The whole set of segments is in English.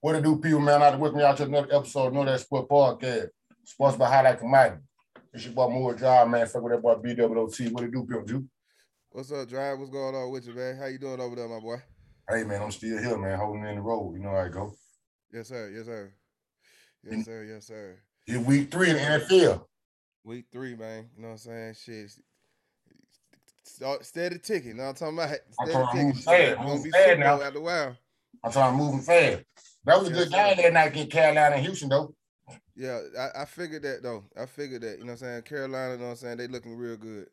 What to do, people, man? I welcome me out to another episode of Know That Sport Podcast, sponsored by Highlight Commodity. It's your boy Moore Drive, man. Fuck with that boy BWOT. What to do, people? Do? What's up, Drive? What's going on with you, man? How you doing over there, my boy? Hey, man, I'm still here, man, holding in the road. You know how I go. Yes, sir. Yes, sir. Yes, sir. Yes, sir. It's week three in the NFL. Week three, man. You know what I'm saying? Shit. Start steady ticking. You know what I'm talking about? I'm Steady talking ticking. moving fast, Shit, Gonna moving be fast Super now. Bowl after a while. I'm trying to moving fast. That was a good game that night against Carolina and Houston, though. Yeah, I, I figured that though. I figured that. You know what I'm saying? Carolina, you know what I'm saying? They looking real good.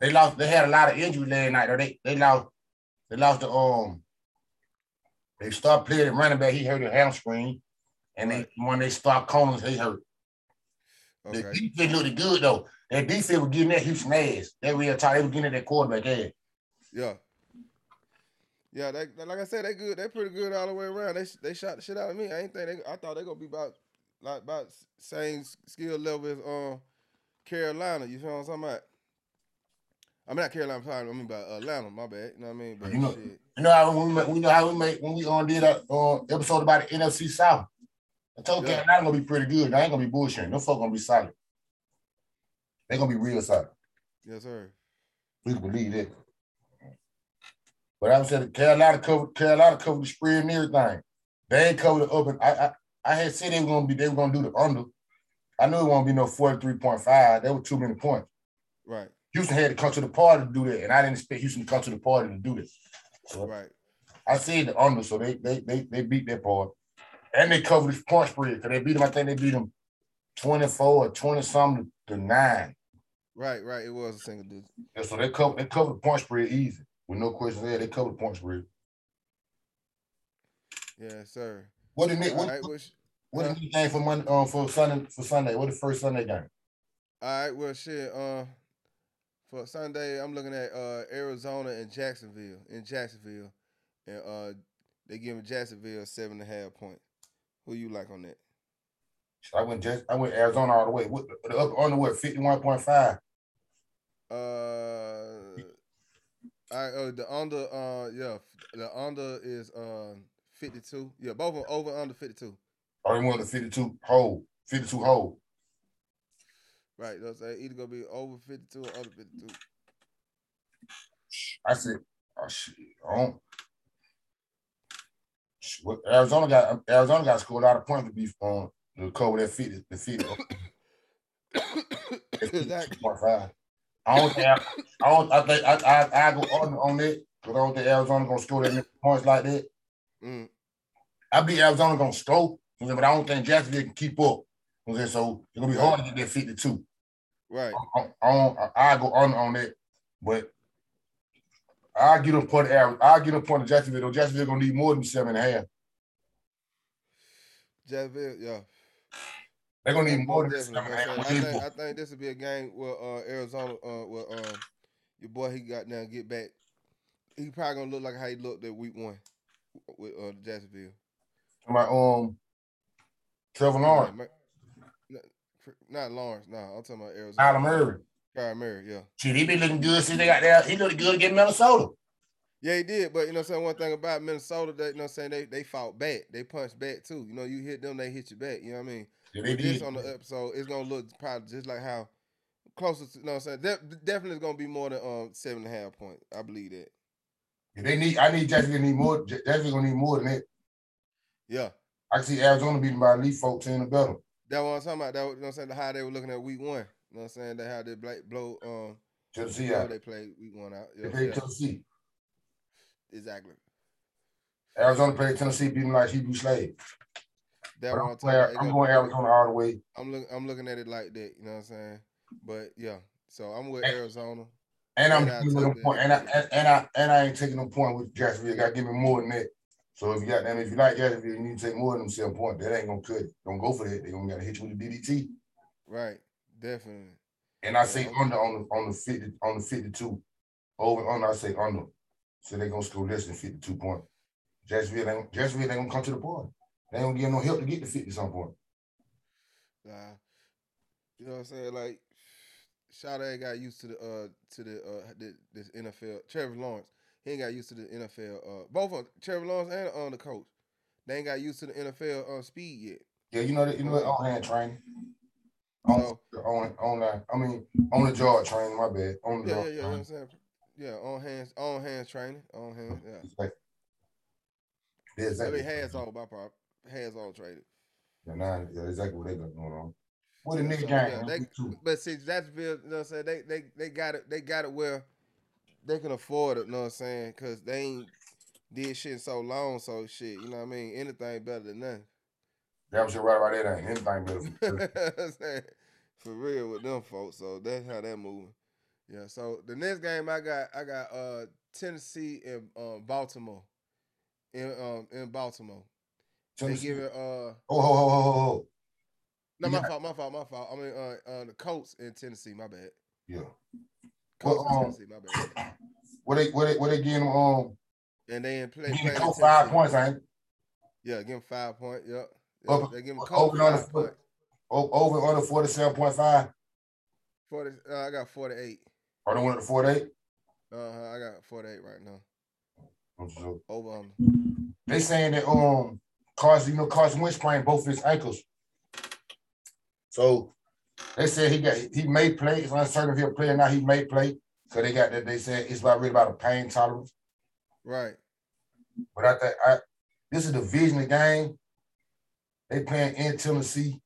They lost. They had a lot of injury last night. Though. They they lost. They lost the um. They start playing running back. He hurt his hamstring, and Right. they when they start Collins, he hurt. Okay. The defense looked good though. That defense was getting that Houston ass. That real time. They were getting at that quarterback ass. Yeah. Yeah, they like I said, they good. They pretty good all the way around. They they shot the shit out of me. I ain't think they. I thought they gonna be about like about same skill level as um Carolina. You feel what I'm talking about? I mean not Carolina, sorry, I mean about Atlanta. My bad. You know what I mean? But You know- shit. You know how we made, we know how we made when we on did a uh, episode about the NFC South. I told Yeah. Carolina gonna be pretty good. They ain't gonna be bullshitting. Them folk gonna be solid. They gonna be real solid. Yes, sir. We can believe that. But I was saying Carolina covered Carolina covered the spread and everything. They ain't covered the up and I I, I had said they were gonna be they were gonna do the under. I knew it won't be no 43.5. That was too many points. Right. Houston had to come to the party to do that, and I didn't expect Houston to come to the party to do this. So Right. I said the under, so they they they they beat that part. And they covered the point spread because they beat them. I think they beat them 24 or 20 something to nine. Right. Right. It was a single digit. Yeah, so they covered they covered the point spread easy. With no questions there, they covered points, point spread. Yes, sir. What did Nick what, right. What Nick game for Monday um, for Sunday for Sunday? What the first Sunday game? all right. Well, shit. Uh, for Sunday, I'm looking at uh Arizona and Jacksonville in Jacksonville, and uh they giving Jacksonville seven and a half points. Who you like on that? I went just I went Arizona all the way. What the up on the what 51.5. Uh, I uh, the under uh yeah the under is uh fifty two yeah both of them over under fifty two Or he went to 52 hole, 52 hole. right that's uh, either gonna be over fifty two or under fifty two I said, oh shit, I don't. Arizona got Arizona got scored a lot of points to be um to cover that 50, the 50, exactly 52.5. I don't think I, I don't I think I I, I go on on that because I don't think Arizona gonna score that many points like that. mm, I believe Arizona gonna score, but I don't think Jacksonville can keep up. So it's gonna be hard to get that 52. right I, I, I, I go on on that, but I'll get them point average. I'll get them point of Jacksonville. Though Jacksonville gonna need more than seven and a half. Jacksonville yeah They're gonna need more than definitely, seven and a man. half. So I think this I think this will be a game where uh, Arizona uh where um your boy he got now get back he probably gonna look like how he looked at week one with uh Jacksonville. my um Trevor Lawrence, ma- Not Lawrence, no. I'm talking about Arizona. Kyler Murray. Kyler Murray, yeah. Shit, he been looking good since they got there. He looked good against Minnesota. Yeah, he did. But you know what I'm saying? One thing about Minnesota that you know what I'm saying, they they fought back. They punched back too. You know, you hit them, they hit you back. You know what I mean? Yeah, they this on the episode, it's gonna look probably just like how closest to, you know what I'm saying? De- definitely it's gonna be more than um seven and a half points. I believe that. If they need. I need Jacksonville need more. Jacksonville gonna need more than that. Yeah. I see Arizona beating by at least fourteen or better. That what I'm talking about. That was- you know what I'm saying, how they were looking at week one. You know what I'm saying? That how they blow um Tennessee out. they played week one out. They played yeah, Tennessee. exactly. Arizona played Tennessee, beating like Hebrew slave. That But I'm, going- I'm gonna- Arizona all the way. I'm looking. I'm looking at it like that. You know what I'm saying? But yeah. So I'm with And- Arizona. And I'm And took them point, and I and, and I and I ain't taking them point with Jacksonville. Got to give me more than that. So if you got them, if you like Jacksonville, you need to take more than them seven points. That ain't gonna cut. it. Don't go for that. They gonna gotta hit you with the DDT. Right. Definitely. And I say under on the on the fifty on the fifty two. Over under, I say under. So they gonna score less than fifty two points. Jacksonville ain't Jacksonville ain't gonna come to the party. They ain't gonna give no help to get to fifty some point. Nah. You know what I'm saying? Like, Sade got used to the uh to the uh the, this NFL. Trevor Lawrence, he ain't got used to the NFL. Uh, both of Trevor Lawrence and on the coach. they ain't got used to the NFL uh, speed yet. Yeah, you know that you know that on hand training. On, So- on on that, I mean on the jaw training, my bad. On the Yeah, yeah, yeah. You know what. I'm saying? Yeah, on hands, on hands training, on hands. Yeah, like- Yeah, exactly. hands on, my part, hands on traded. Yeah, nah, yeah, exactly what they got going on. What a nigga So, game, yeah, they-. But see, that's Bill. You know what I'm saying? They they they got it. They got it where they can afford it. You know what I'm saying? Because they ain't did shit in so long. So shit, you know what I mean? Anything better than nothing. Damn shit right about that ain't anything better. For, I'm For real with them folks. So that's how that moving. Yeah. So the next game I got, I got uh Tennessee and um, Baltimore. In um in Baltimore. They give it uh Oh, ho, ho, ho. no my fault, my fault, my fault. I mean uh, uh the Colts in Tennessee, my bad. Yeah. Colts Well, in um, Tennessee, my bad. What they what they what they getting them um And they in play. playing Colt five points, ain't? Yeah, give him five point. Yep. Up- Yep. They give him over and under foot. point. O- over under forty seven point five. Forty. Uh, I got forty eight. The one at the forty eight. Uh huh. I got forty eight right now. Over under. they saying that um Carson, you know, Carson Wentz sprained both his ankles. So they said he got he may play. It's uncertain if he'll play or not. He may play. So they got that. They said it's about really about a pain tolerance. Right. But I think I this is the division of game. They playing in Tennessee.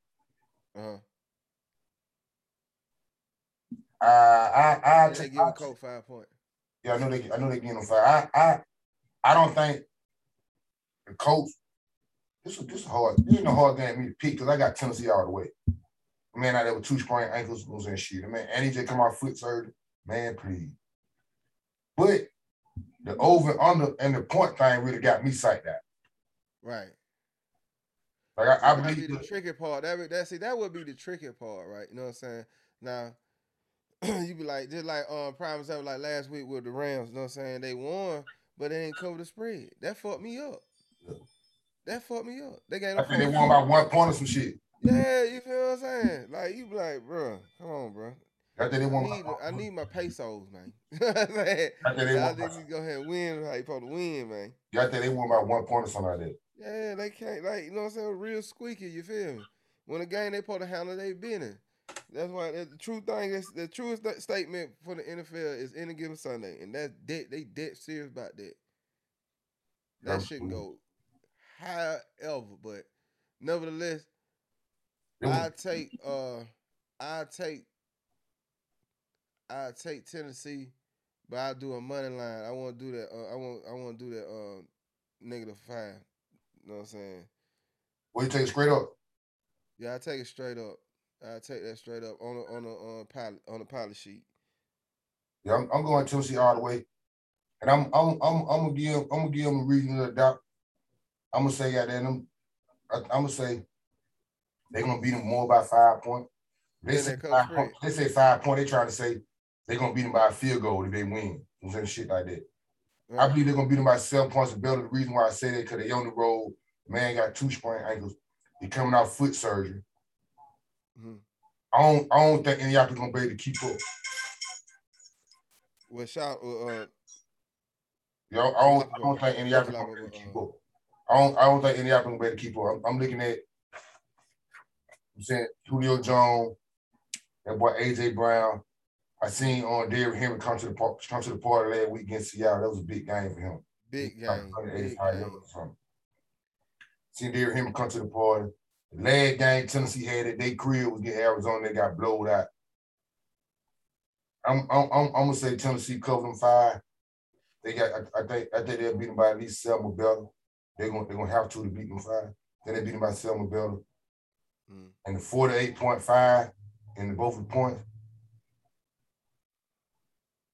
Uh huh. Uh, I I take him I- Colt five point. Yeah, I know they I know they getting them five. I I I don't think the coach. This is this is hard. This ain't no hard game for me to pick because I got Tennessee all the way. Man out there with two sprained ankles, losing shit. Man, and he just come out foot surgery. Man, please. But the over under and the point thing really got me psyched out. Right. Like I, I That'd be the tricky part. That, would- that see that would be the tricky part, right? You know what I'm saying? Now, you be like just like um prime example like last week with the Rams. You know what I'm saying? They won, but they didn't cover the spread. That fucked me up. That fucked me up. They got I think they won by one point or some shit. Yeah, you feel what I'm saying? Like you be like, bro, come on, bro. I think they I need, I need my pesos, man. You know what I'm saying? I think they I won. think By, go ahead and win how you supposed to win, man. yeah, I think they won by one point or something like that. Yeah, they can't like you know what I'm saying, real squeaky, you feel me? When the game they supposed to handle they business. That's why the, the true thing is the truest statement for the NFL is any given Sunday. And that's dead they dead serious about that. That shit can go however, but nevertheless, I take uh I take I take Tennessee, but I do a money line. I want to do that. Uh, I want I want to do that. Uh, negative five. You know what I'm saying? What you take it straight up? Yeah, I take it straight up. I take that straight up on a on a uh, pilot on a pilot sheet. Yeah, I'm, I'm going to Tennessee all the way, and I'm I'm I'm I'm gonna give I'm gonna give them a reason to doubt. I'm gonna say yeah, then I'm I'm gonna say they're gonna beat them more by five points. They say five point, they say five point. They trying to say they're gonna beat them by a field goal if they win. You know, shit like that. I believe they're gonna beat them by seven points better. The reason why I say that because they on the road. Man got two sprained ankles. He coming out foot surgery. Mhm. I don't I don't think any of y'all gonna be able to keep up. Well, shout uh, uh Yo, I don't, I don't think any of y'all gonna be able to keep up. I don't, I don't think any of y'all gonna be able to keep up. I'm, I'm looking at, I'm saying Julio Jones, that boy AJ Brown. I seen on Derrick Henry come to the come to the party last week against Seattle. That was a big game for him. big Like game, 185 big game. Seen Derrick Henry come to the party. The last game Tennessee had it, they crib was get Arizona. They got blowed out. I'm I'm I'm, I'm gonna say Tennessee cover them five. They got I, I think I think they'll beat them by at least seven or better. They're gonna they're gonna have to to beat them five. Then they beat them by seven or better. Mm. And the 48.5 and the both the points.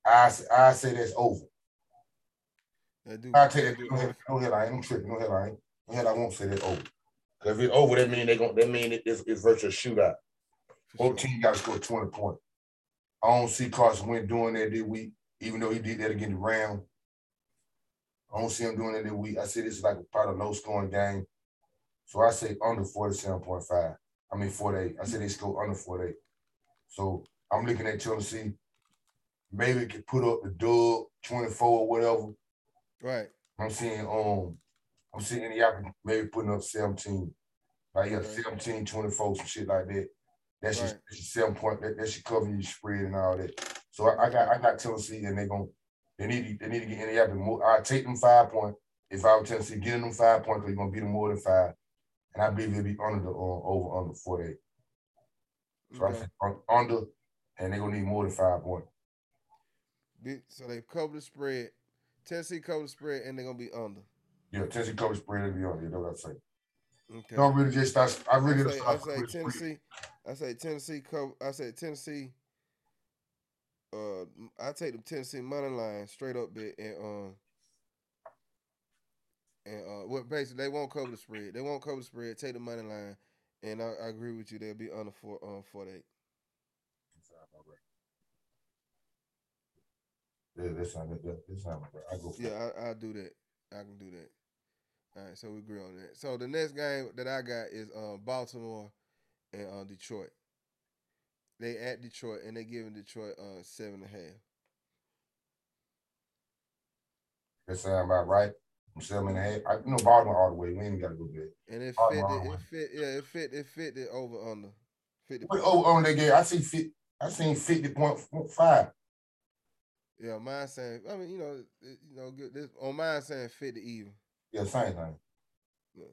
I s- I say that's over. They do. I take they that. do No hell, no hell, I ain't. I'm tripping. No hell, I ain't. No hell, I won't say that over. Because if it's over, that mean they going that mean it- it's, it's virtual shootout. Both sure. teams got to score 20 points. I don't see Carson Wentz doing that this week, even though he did that against the Rams. I don't see them doing that this week. I see this is like a probably a low scoring game. So I say under 47.5. I mean 48. I say they score under 48. So I'm looking at Tennessee. Maybe could put up the dub 24 or whatever. Right. I'm seeing um I'm seeing Indianapolis maybe putting up 17. Like yeah, Okay. 17, 24, some shit like that. That's just Right. that's just seven point. That, that should cover your spread and all that. So I, I got I got Tennessee, and they going they need to, they need to get Indianapolis more. I take them five point. If I were Tennessee, getting them five point, because you're gonna beat them more than five, and I believe they'll be under the uh, over under 48. So I Okay. un- under, and they're gonna need more than five point. Be- So they cover the spread. Tennessee cover the spread, and they're gonna be under. Yeah, Tennessee cover the spread and beyond. You know what I say. Okay. Don't really just start. I really I say, I say spread. Tennessee. I say Tennessee cover. I say Tennessee. Uh, I take the Tennessee money line straight up bet and um and uh what basically they won't cover the spread. They won't cover the spread. Take the money line, and I, I agree with you. They'll be under four um forty eight. Yeah, that's not that. That's not right. I go. Yeah, I I do that. I can do that. All right, so we agree on that. So the next game that I got is um Baltimore and uh, Detroit. They at Detroit and they giving Detroit uh seven and a half. That sound about right. I'm seven and a half. I you know Baltimore all the way. We ain't got to go there. And it Oh, fit the, it fit yeah, it fit it fit the over under. Fit the What over on that game? I see fit. I seen fifty point five. yeah, mine saying I mean, you know, you know, good this on mine saying fit the even. Yeah, same thing. Yeah.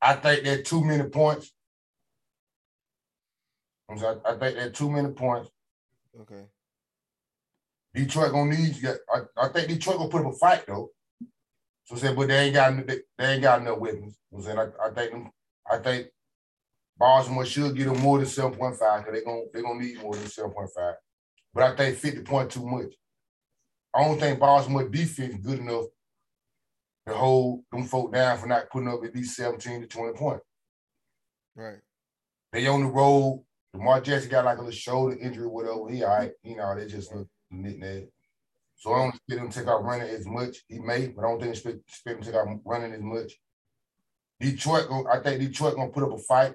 I think that too many points. Sorry, I think that two many points. Okay. Detroit gonna need. you. I, I think Detroit gonna put up a fight though. So say, but they ain't got they, they ain't got enough weapons. I'm saying I, I think them. I think Baltimore should get them more than seven point five because they gonna they gonna need more than seven point five. But I think fifty point too much. I don't think Baltimore defense good enough to hold them folk down for not putting up at least seventeen to twenty points. Right. They on the road. Lamar Jackson got like a little shoulder injury, whatever. He all right. You know, they just a knick-knack. So I don't expect him to take out running as much. He may, but I don't think expect, expect him to take out running as much. Detroit, I think Detroit gonna put up a fight.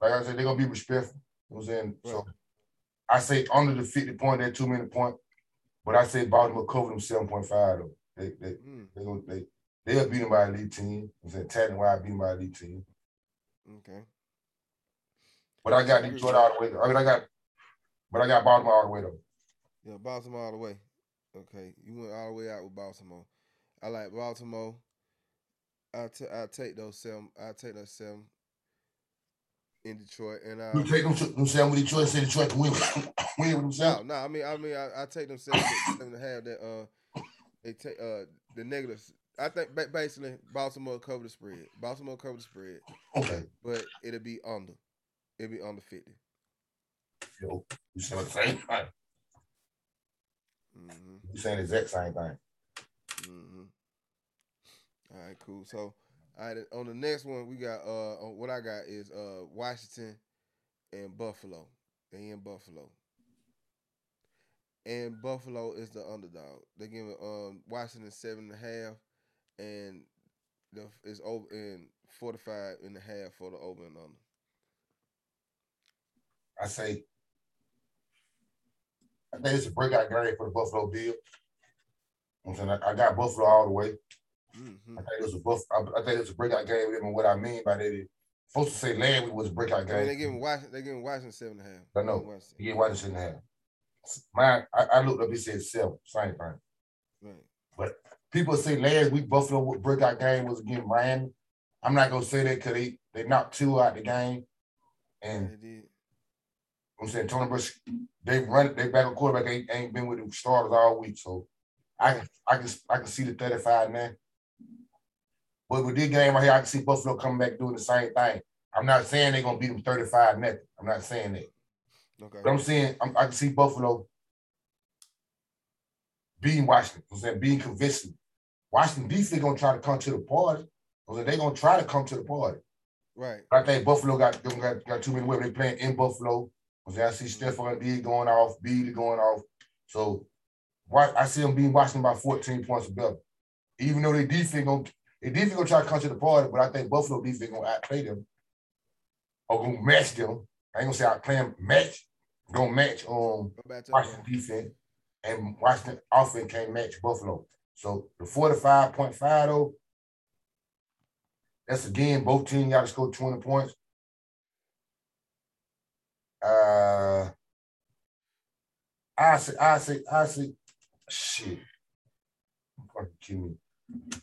Like I said, they're gonna be respectful. You know what I'm saying? So I say under the 50 point, that two minute point. But I say Baltimore cover them 7.5 though. They they Mm, they gonna they they'll beat them by elite team. You know what I'm saying talent wise beat them by elite team. okay. But I got Detroit all the way. I mean I got but I got Baltimore all the way though. Yeah, Baltimore all the way. Okay, you went all the way out with Baltimore. I like Baltimore. I t- I take those seven. I take those seven in Detroit, and I You take them, them seven with Detroit, say Detroit can win, win with themselves. no, no. I mean, I mean, I, I take them seven, seven and a half. That uh, they take uh the negatives. I think basically Baltimore cover the spread. Baltimore cover the spread, Okay. but it'll be under. It'll be under fifty. Yo, you saying the same thing. Mm-hmm. You saying the exact same thing. Mm-hmm. All right, cool. So, all right, on the next one, we got uh, on what I got is uh Washington and Buffalo. They in Buffalo, and Buffalo is the underdog. They give um Washington seven and a half, and the is over in forty five and a half for the over and under. I say, I think it's a breakout game for the Buffalo Bill. I'm saying I, I got Buffalo all the way. Mm-hmm. I think it's a buff. I, I think it's a breakout game. And what I mean by that is, supposed to say Landry was a breakout I game. mean, they giving Washington. They giving Washington seven and a half. I know. Washington. Yeah, why they shouldn't have? Mine, I, I looked up. It said seven. Same thing. Right. But people say last week Buffalo would breakout game was against Miami. I'm not gonna say that because they, they knocked two out the game. And They did. I'm saying Tony Bush, they run they back on quarterback ain't, ain't been with the starters all week. So I can I can I can see the 35 now. But with this game right here, I can see Buffalo coming back doing the same thing. I'm not saying they're gonna beat them 35 nothing. I'm not saying that. Okay. But I'm saying I'm, I can see Buffalo beating Washington. I'm saying being convincing. Washington defense gonna try to come to the party. I'm saying they gonna try to come to the party. Right. But I think Buffalo got got, got too many women. They playing in Buffalo. I'm I see Stefon D going off, Beasley going off. So why I see them being Washington by 14 points or better. Even though they defense gonna they defense gonna try to come to the party, but I think Buffalo defense gonna outplay them or gonna match them. I ain't gonna say outplay them, match, gonna match um Go back to Washington defense and Washington offense can't match Buffalo. So the 45.5 though, That's again, both teams got to score 20 points. I say, I say, I say, shit. Fucking kill me.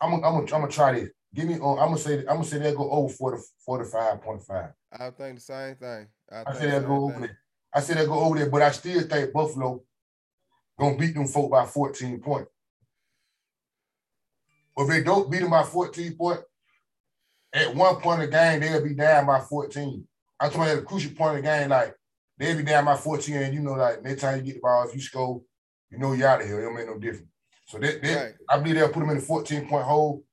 I'm gonna, I'm gonna, I'm gonna try this. Give me, uh, I'm gonna say, I'm gonna say they go over 40, 45.5. I think the same thing. I, I think say the they same go over thing. there. I say they go over there, but I still think Buffalo gonna beat them folk by 14 points. But if they don't beat them by 14 points, at one point in the game, they'll be down by 14. I'm talking at a crucial point in the game, like they'll be down by 14, and you know, like next time you get the ball, if you score, you know you're out of here. It don't make no difference. So they, they Right. I believe they'll put them in a 14 point hole.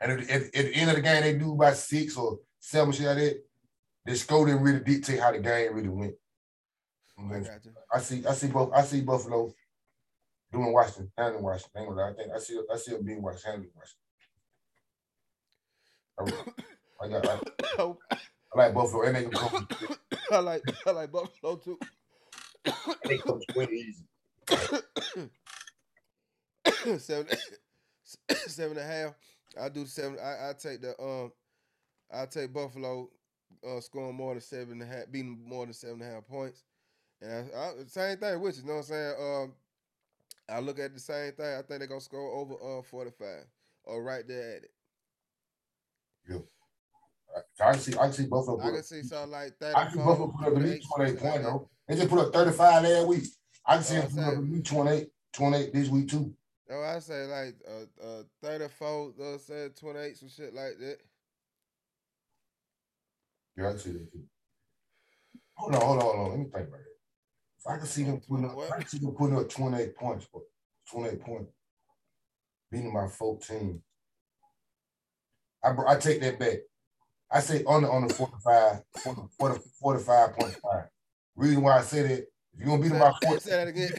And at, the end of the game, they do by six or seven, shit like that. The score didn't really dictate how the game really went. I. I see, I see both. I see Buffalo doing Washington, handling Washington. Ain't gonna. I think I see, I see them being Washington, handling Washington. I, I got, I, oh. I like Buffalo, and they can come, I like I like Buffalo too. they come win easy. seven, seven and a half. I do seven. I, I take the um, I take Buffalo uh, scoring more than seven and a half, beating more than seven and a half points. And I, I, same thing with you. You know what I'm saying? Um, I look at the same thing. I think they're gonna score over uh 45 or right there at it. I can see, I can see Buffalo. I can see something like that. I can see Buffalo 34, put up at 28, least 28 something like points, though. They just put up 35 last week. I can see Oh, them put up at least 28, 28 this week too. Oh, I say like uh, uh 34, uh, say 28, some shit like that. Yeah, I see that too. Hold on, hold on, hold on. Let me think about it. If I can see them putting up, I can see them putting up 28 points, but 28 points, beating by 14. I, I take that back. I say under on the 45, 40, 40, 45.5. Reason why I say that, if you're gonna beat them by 14, Say that again.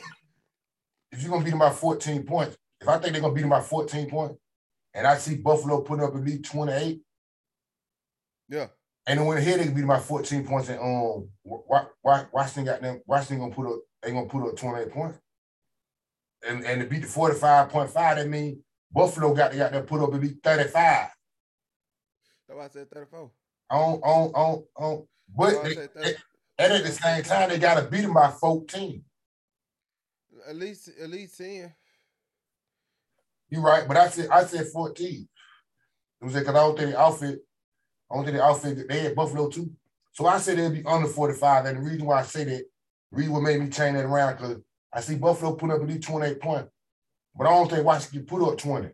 if you're gonna beat them by 14 points, if I think they're gonna beat them by 14 points, and I see Buffalo putting up at least 28, Yeah. and then when here they can beat them by 14 points, and um, why, why, Washington got them, Washington gonna put up, they gonna put up 28 points, and and to beat the 45.5, that means Buffalo got to got to put up at least 35. That's why I said 34. On on on on, but That's why I they, they- and at the same time they got to beat them by 14. At least at least 10. You're right, but I said I said 14. It was because I don't think the outfit, I don't think the outfit they had Buffalo too. So I said they'd be under 45. And the reason why I say that, reason what made me change that around, because I see Buffalo put up at least 28 points. But I don't think Washington put up 20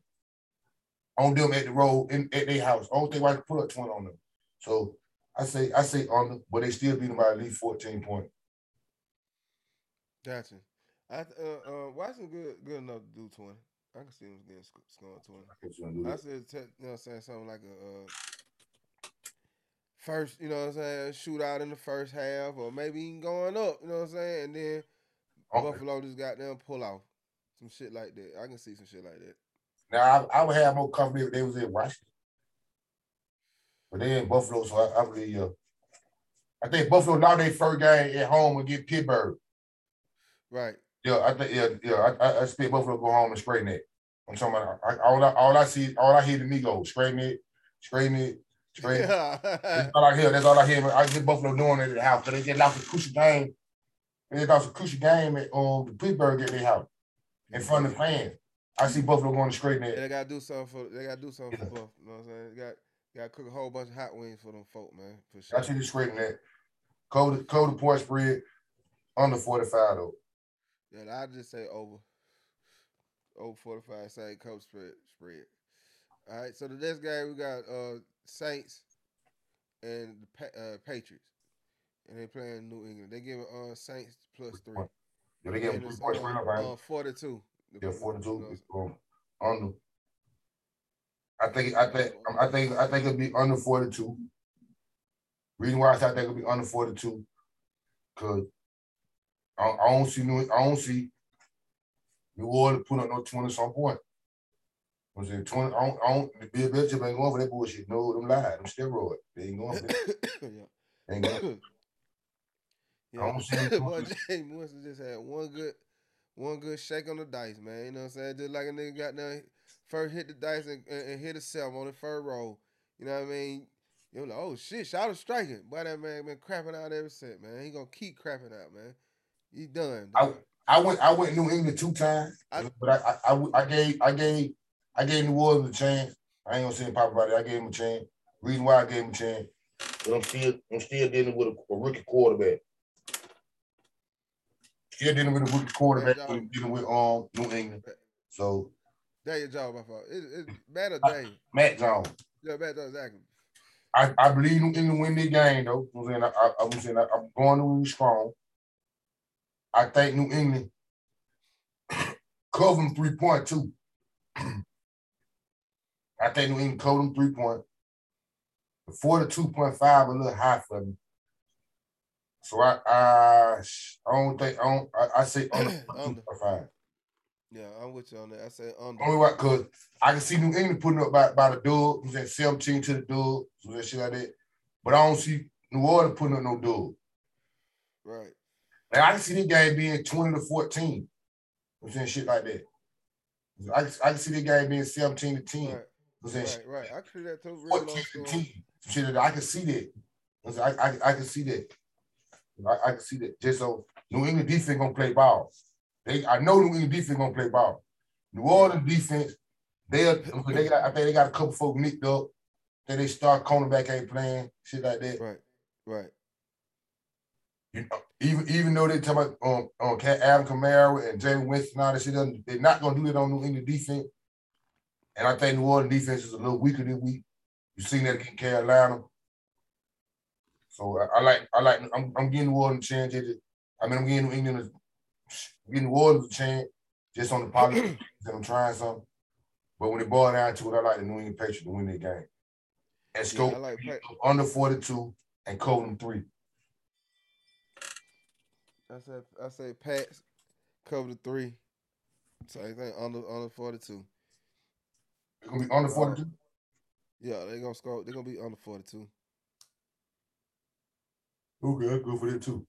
on them at the road in at their house. I don't think Washington put up 20 on them. So I say I say on them, but they still beat them by at least 14 points. Gotcha. I uh, uh Washington good good enough to do 20. I can see them getting sc- scoring 20. I guess you wanna do I said, you know what I'm saying, something like a uh, first, you know what I'm saying, shootout in the first half, or maybe even going up, you know what I'm saying, and then Okay. Buffalo just got them pull off. Some shit like that. I can see some shit like that. Now I, I would have more confidence if they was in Washington, but they in Buffalo, so I, I believe. Uh, I think Buffalo now their first game at home against Pittsburgh. Right. Yeah, I think yeah, yeah. I, I, I expect Buffalo go home and straighten it. I'm talking about I, all I all I see, all I hear to me go straighten it, straighten it, straighten. it. That's all I hear. That's all I hear. I get Buffalo doing it at the house. 'cause they just lost a crucial game. They lost a crucial game at um the Pittsburgh at their house in front of the fans. I see Buffalo going to straighten Yeah, it. they gotta do something for they gotta do something Yeah. for Buff. You know what I'm saying? They got gotta cook a whole bunch of hot wings for them folk, man. For sure. I see the straighten that. Cold, cold point spread under 45 though. Yeah, I just say over. Over 45, same coach spread spread. All right, so the next game we got uh Saints and the pa- uh, Patriots. And they playing New England. They giving uh Saints plus three. Yeah, they get And three it's, point uh, up, right? uh, 42. Yeah, 42 You is um, under. I think I think I think I think it'll be under 42. Reason why I I think it'll be under 42, cause I, I don't see New I don't see New Orleans put up no 20 some point. I'm saying 20, I don't, I don't the Bill Belichick ain't going for that bullshit. No, them lies, them steroids. They ain't going for that. yeah. Ain't going. I yeah. don't see him Boy, Jameis Winston just had one good one good shake on the dice, man. You know what I'm saying? Just like a nigga got there first hit the dice and, and, and hit a seven on the first roll. You know what I mean? You're like, oh shit, shout out striking. Boy, that man been crapping out ever since, man. He gonna keep crapping out, man. He done. I, I went I went New England two times, I, but I, I, I I gave I gave I gave New Orleans a chance. I ain't gonna say pop about it. I gave him a chance. Reason why I gave him a chance, but I'm still I'm still dealing with a, a rookie quarterback. Still dealing with a rookie quarterback. Dealing with um New England. So that your job, my fault. It, it's Matt or Dave? Mac Jones. Yeah, Mac Jones, exactly. I, I believe New England win the game though. I'm saying I, I, I'm saying I, am going to win strong. I think New England cover them three point two. I think New England cover them three point. The four to two point five a little high for me. So I I, I don't think I don't I, I say under two point five. Yeah, I'm with you on that. I say under. Only what because I can see New England putting up by, by the dub. You said 17 to the dub, so that shit like that. But I don't see New Orleans putting up no dub. Right. And I can see the game being 20 to 14. I'm saying shit like that. I, I can see the game being 17 to 10. Right, right, right. I can see that too. 14 to 10. Shit, I can see that. I, I, I can see that. I, I can see that. Just so New England defense gonna play ball. They, I know New England defense gonna play ball. New Orleans defense, they, they got, I think they got a couple folks nicked up. Then they start cornerback ain't playing, shit like that. Right, right. You know, even even though they talk about um, um Alvin Kamara and Jameis Winston, all that shit, they're not gonna do it on New England defense. And I think New Orleans defense is a little weaker than we. You've seen that against Carolina. So I, I, like I like I'm, I'm getting Orleans a chance. I mean I'm getting New England I'm getting Orleans a chance just on the politics and I'm trying something. But when it boils down to it, I like the New England Patriots to win the game. And scope yeah, like under 42 and code them three. I said I say Pats cover the three. Same thing under under forty two. It's gonna be under forty two. Yeah, they're gonna score. They're gonna be under forty two. Okay, I'll go for that too.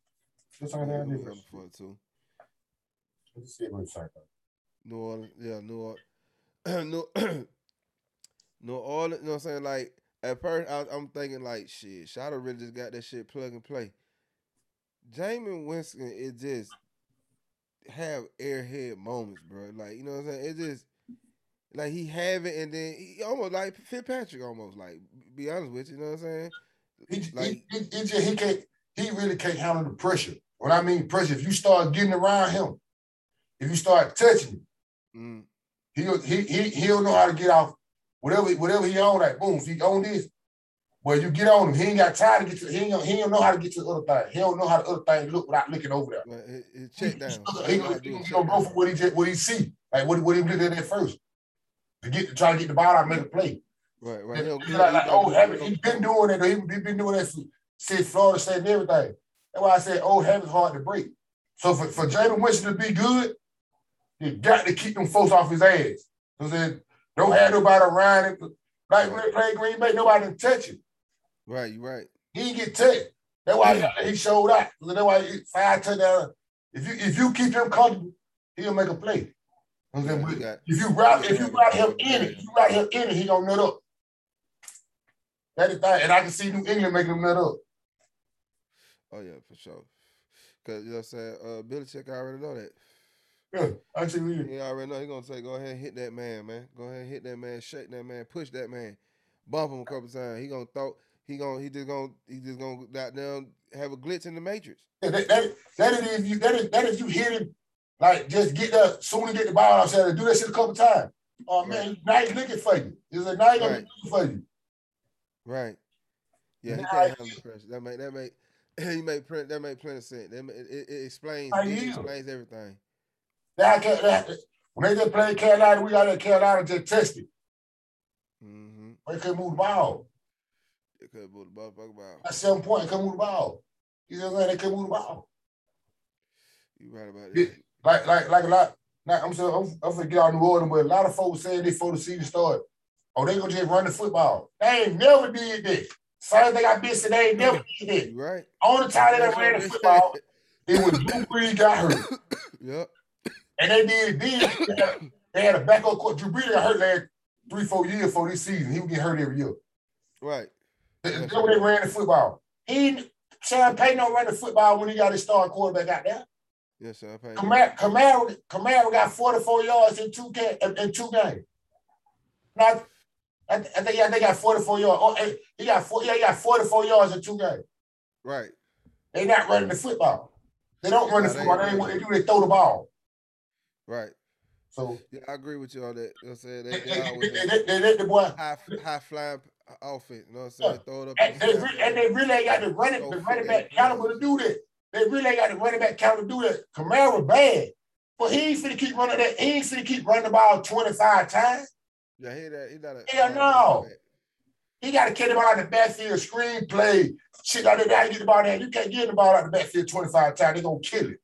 That's all yeah, Under forty two. Let's see what it's like. New Orleans, yeah, New Orleans, New, New Orleans. You know what I'm saying? Like at first, I, am thinking like, shit, Shadow really just got that shit plug and play. Jameis Winston it just have airhead moments, bro. Like, you know what I'm saying? It just like he have it and then he almost like Fitzpatrick almost like be honest with you, you know what I'm saying? He, like, he, he, he, just, he can't he really can't handle the pressure. When I mean pressure, if you start getting around him, if you start touching him, mm. he'll he, he he'll know how to get off whatever whatever he on like boom. If he on this, well, you get on him. He ain't got time to get to. He ain't, he don't know how to get to the other thing. He don't know how the other thing look without looking over there. Well, it, it check down. He, he, he, he, he gonna go for what he just, what he see, like what what he looked at first to get to try to get the ball out and make a play. Right, right. He'll, he'll, like, like, oh, Habit, he been doing it. He, he been doing that since Florida State and everything. That's why I said old habits hard to break. So for, for Jameis Winston to be good, you got to keep them folks off his ass. Because don't have nobody around it. Like when they play Green Bay, nobody can touch him. Right, you right. He didn't get touched. That's why he showed up. That's why he five touchdowns. If you if you keep him comfortable, he'll make a play. You know yeah, if you route if you route him in it, you route him in it, he gonna nut up. That is that, and I can see New England making him nut up. Oh yeah, for sure. Cause you know what I'm saying, uh Belichick I already know that. Yeah, actually. yeah. He already know he gonna say, go ahead and hit that man, man. Go ahead and hit that man, shake that man, push that man, bump him a couple times. He gonna throw he gonna he just gonna he just gonna down have a glitch in the matrix. Yeah, that, that, that is if you that is that if you hit him like just get the soon as get the ball outside and do that shit a couple times. Oh man, right. now he's looking for you. He's like now he's right. looking for you. Right. Yeah, he can't handle the pressure. That make that make he make print that make plenty of sense. It, it, it explains it explains everything. That, that, when they just played Carolina, we got that Carolina just tested. Mm-hmm. They couldn't move the ball. They couldn't move the ball. Fuck ball. At some point, they couldn't move the ball. You know what I'm saying? They couldn't move the ball. You right about it. Like, like, like a lot. Now, I'm saying I'm, I'm gonna get out New Orleans, but a lot of folks saying before the season started. Oh, they gonna just run the football. They ain't never did this. Same thing I missed today, ain't never did this. Right. Only time they ran the football, it was Drew Brees got hurt. yep. And they did then. They had a backup court. Drew Brees got hurt last three, four years for this season. He would get hurt every year. Right. That's the way they ran the football. He Sean Payton don't run the football when he got his star quarterback out there. Yes, Payton. Kamara, Kamara, Kamara got 44 yards in two in two games. Now, I, th- I think yeah, they got 44 yards. Oh, he got four, yeah, he got 44 yards in two games. Right. They not running the football. They don't run the they football. They ain't what they do. They throw the ball. Right. So Yeah, I agree with you on that. You know what I'm saying? they, They, they, they they, they, they, they let the boy. high high flying offense. You know what I'm saying? Yeah. Throw it up. And in they, re- and they really ain't got the running, the running it. back caliber to do that. They really ain't got the running back caliber to do that. Kamara bad, but he ain't finna keep running that. He ain't finna keep running the ball 25 times. Yeah, he that he not a Hell no. He got to carry the ball out the backfield, screenplay, shit like that. You get the ball there? You can't get the ball out the backfield 25 times. They gonna kill it.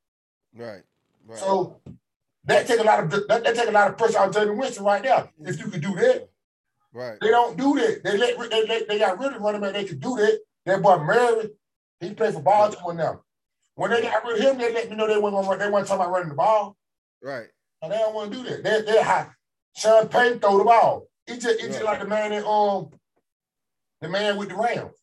Right. Right. So that take a lot of that, that take a lot of pressure out of Jameis Winston right now. If you could do that, right. they don't do that. They let they, they, they got rid of running back. They could do that. That boy Murray, he played for Baltimore now. When they got rid of him, they let me know they weren't gonna run. They weren't talking about running the ball. Right. And they don't want to do that. They they high. Sean Payton throw the ball. He just he just like the man in um the man with the Rams.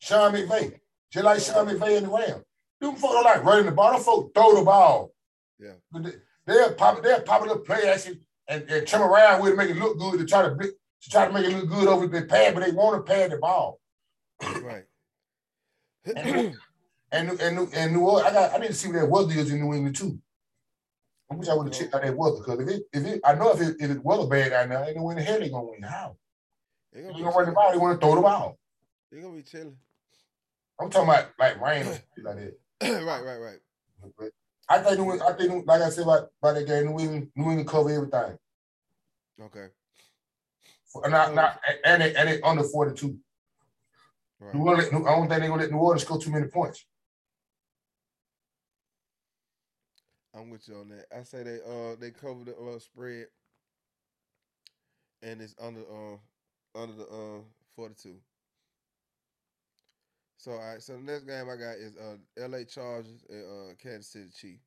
Sean McVay. Just like Sean McVay in the Rams. Them folks don't like running the ball. Them folks throw the ball. Yeah. But they- They'll pop they'll pop a little play action and, and turn around with it, make it look good to try to to try to make it look good over the pad, but they want to pad the ball. Right. And and and New- and New Orleans, I got I need to see what that weather is in New England too. I wish I would have checked out that weather because if it if it I know if it if it's weather bad out now, ain't no way in the hell they gonna win. How? They gonna gonna run the ball, they want to throw the ball. They gonna be chilling. I'm talking about like rain like that. right. Right. Right. But I think New England, I think like I said about, about that game, New England, New England cover everything. Okay. For- Not, um, not, and they, and they under 42. Right. New Orleans, I don't think they're gonna let New Orleans score too many points. I'm with you on that. I say they uh they cover the uh spread, and it's under uh under the uh 42. So all right, so the next game I got is uh L.A. Chargers and uh Kansas City Chiefs.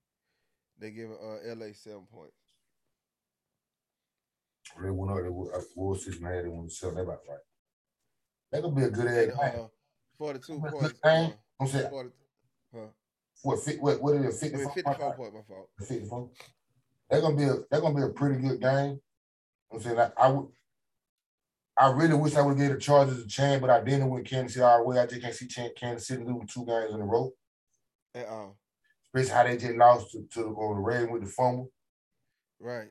They give uh L.A. seven points. They went up, they were, uh, Wall Street man, they want to sell that about right. That gonna be a good And, ass game. uh, 42 points. Uh, I'm saying, 40, huh? What, fit, what, what is it, I 54? 54 point, my fault. 54. They're gonna be a they're gonna be a pretty good game. I'm saying I, I would I really wish I would give the Chargers a chance, but I didn't win Kansas City all the way. I just can't see Kansas City losing two games in a row. All. Especially how they just lost to, to the, on the Ravens with the fumble. Right.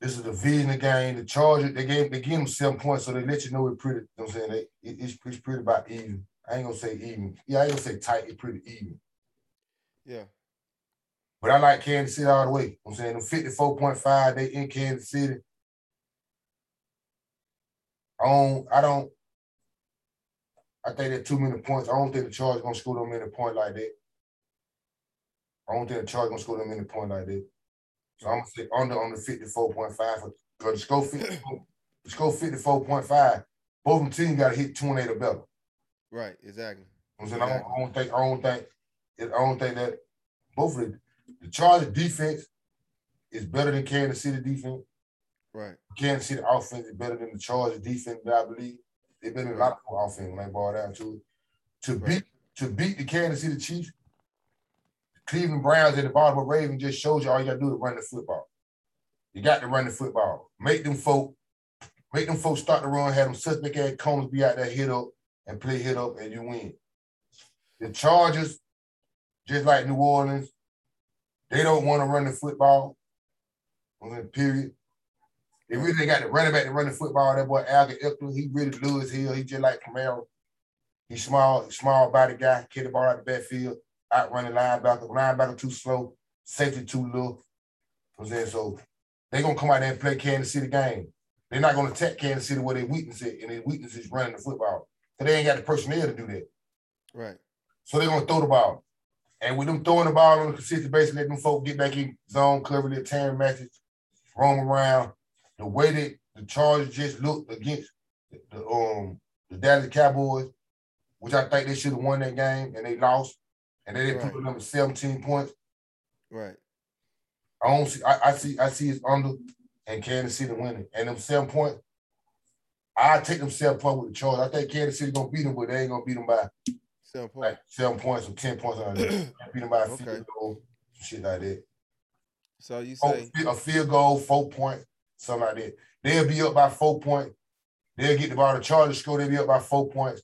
This is a division game. The Chargers, they gave they give them seven points, so they let you know it's pretty. You know what I'm saying? They, it, it's, it's pretty about even. I ain't gonna say even. Yeah, I ain't gonna say tight, it's pretty even. Yeah. But I like Kansas City all the way. I'm saying them 54.5, they in Kansas City. I don't, I don't, I think that too many points. I don't think the Chargers gonna score them many point like that. I don't think the Chargers gonna score them many point like that. So I'm gonna say under on the 54.5 for because the score 50, the score 54.5. Both of them teams gotta hit 28 or better. Right. Exactly. I'm saying I don't, I don't think I don't think I don't think that both of the the Chargers defense is better than Kansas City defense. Right. Kansas City offense is better than the Chargers defense, I believe. They've been a lot of offense when they ball down to it. To Right. beat to beat the Kansas City Chiefs, Cleveland Browns at the bottom of Raven just shows you all you gotta do is run the football. You got to run the football. Make them folk, make them folks start to run, have them suspect ass cones be out there hit up and play hit up and you win. The Chargers, just like New Orleans, they don't want to run the football. Period. They really got the running back to run the football. That boy Austin Ekeler, he really Lewis Hill. He just like Kamara. He's small, small body guy, kick the ball out the backfield, out running linebacker, linebacker too slow, safety too low. I'm saying so they're gonna come out there and play Kansas City game. They're not gonna attack Kansas City where their weakness is, and their weakness is running the football. So they ain't got the personnel to do that. Right. So they're gonna throw the ball. And with them throwing the ball on a consistent basis, letting them folk get back in zone cover, their tearing matches, roam around. The way that the Chargers just looked against the, um the Dallas Cowboys, which I think they should have won that game, and they lost, and they didn't Right. put them at 17 points. Right. I don't see. I, I see. I see it's under and Kansas City winning, and them seven points. I take them seven points with the Chargers. I think Kansas City gonna beat them, but they ain't gonna beat them by Seven points. like seven points or ten points. That. beat them by a Okay. field goal, shit like that. So you Oh, say a field goal, four points, something like that. They'll be up by four points. They'll get the ball. The Chargers score. They'll be up by four points.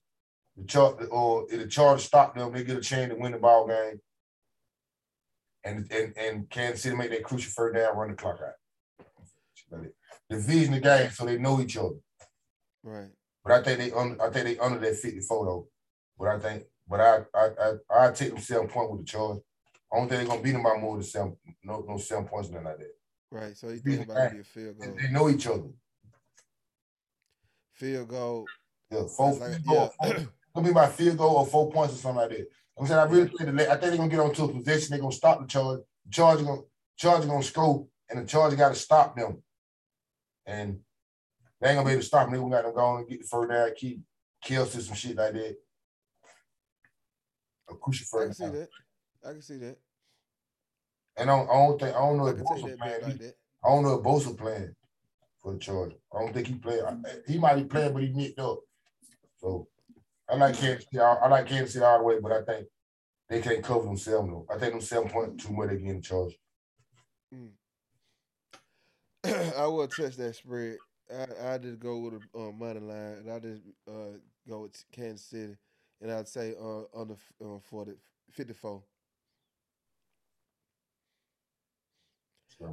The char- or uh, if the Chargers stop them, they get a chance to win the ball game. And and and Kansas City make that crucial first down, run the clock out. Like. Division the game, so they know each other. right. But I think they under, I think they under that 54 though. But I think, but I I I I take them seven point with the Chargers. I don't think they're gonna beat them by more than seven, no no seven points, nothing like that. Right. So you think about be a field They, goal. they know each other. Field goal. Yeah, four Like, field yeah. four, gonna be my field goal or four points or something like that. I'm saying I really think I think they're gonna get onto a possession. They're gonna stop the charge. The charge gonna charge gonna score, and the charge got to stop them. And they ain't gonna be able to stop them. They gonna got them going and get the first down, keep kill some shit like that. A crucial I can see that. I can see that. And I don't, I don't think I don't know I if Bosa playing. like that. I don't know if Bosa playing for the charge. I don't think he playing. He might be playing, but he nicked up. So I like Kansas City. I like Kansas City all the way, but I think they can't cover themselves though. I think them seven point two more they get in charge. I will touch that spread. I I just go with a uh, money line, and I just uh, go with Kansas City, and I'd say uh, under uh, 40, 54.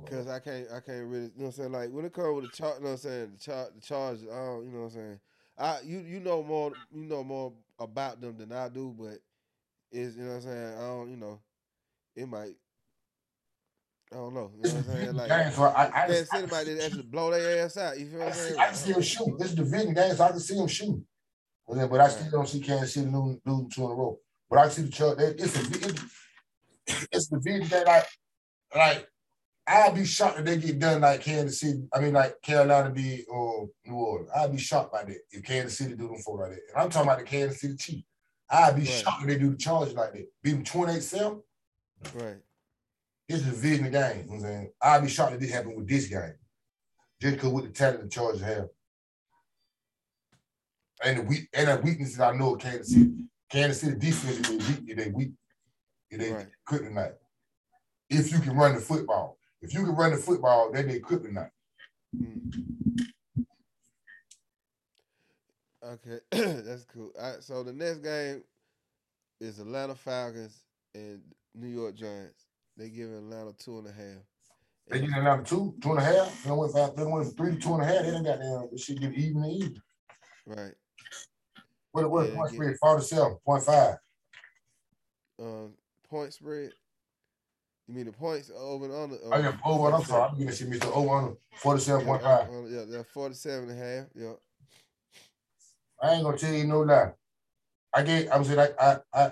Cause I can't, I can't really, you know what I'm saying. Like when it comes with the chart, you know what I'm saying. The chart, the charges, I don't, you know what I'm saying. I, you, you know more, you know more about them than I do, but is, you know what I'm saying. I don't, you know, it might, I don't know. You know what I'm saying. Like I, I, just, City might just actually blow their ass out. You feel what I'm see, saying? I can see him shoot. This is a division game, so I can see him shoot. But I still don't see Kansas City losing, losing two in a row. But I see the charge. It's a it's, it's the division that Like like I'd be shocked if they get done like Kansas City. I mean, like Carolina did or New Orleans. I'd be shocked by that if Kansas City do them for like that. And I'm talking about the Kansas City Chiefs. I'd be Right. shocked if they do the charge like that. Beat them 28 7. Right. It's a division game. You know I'm saying? I'd be shocked if this happened with this game. Just because with the talent the Chargers have. And the weak and the weaknesses I know of Kansas City. Kansas City defense is weak. If they weak, if they Right. kryptonite. If you can run the football. If you can run the football, then they kryptonite. Mm. Okay, that's cool. Right, so the next game is Atlanta Falcons and New York Giants. They giving Atlanta two and a half. They give another two, two and a half. They went from, they went three to two and a half. They done got there. This shit get even and even. right. What what Yeah, point get- spread? 47.5. Um, point spread. You mean the points over and under? I got over. I'm sorry. I'm shit mixed up. Over under 47.5. Yeah, uh, yeah, they're 47 and a half. Yeah. I ain't gonna tell you no lie. I gave I was like I I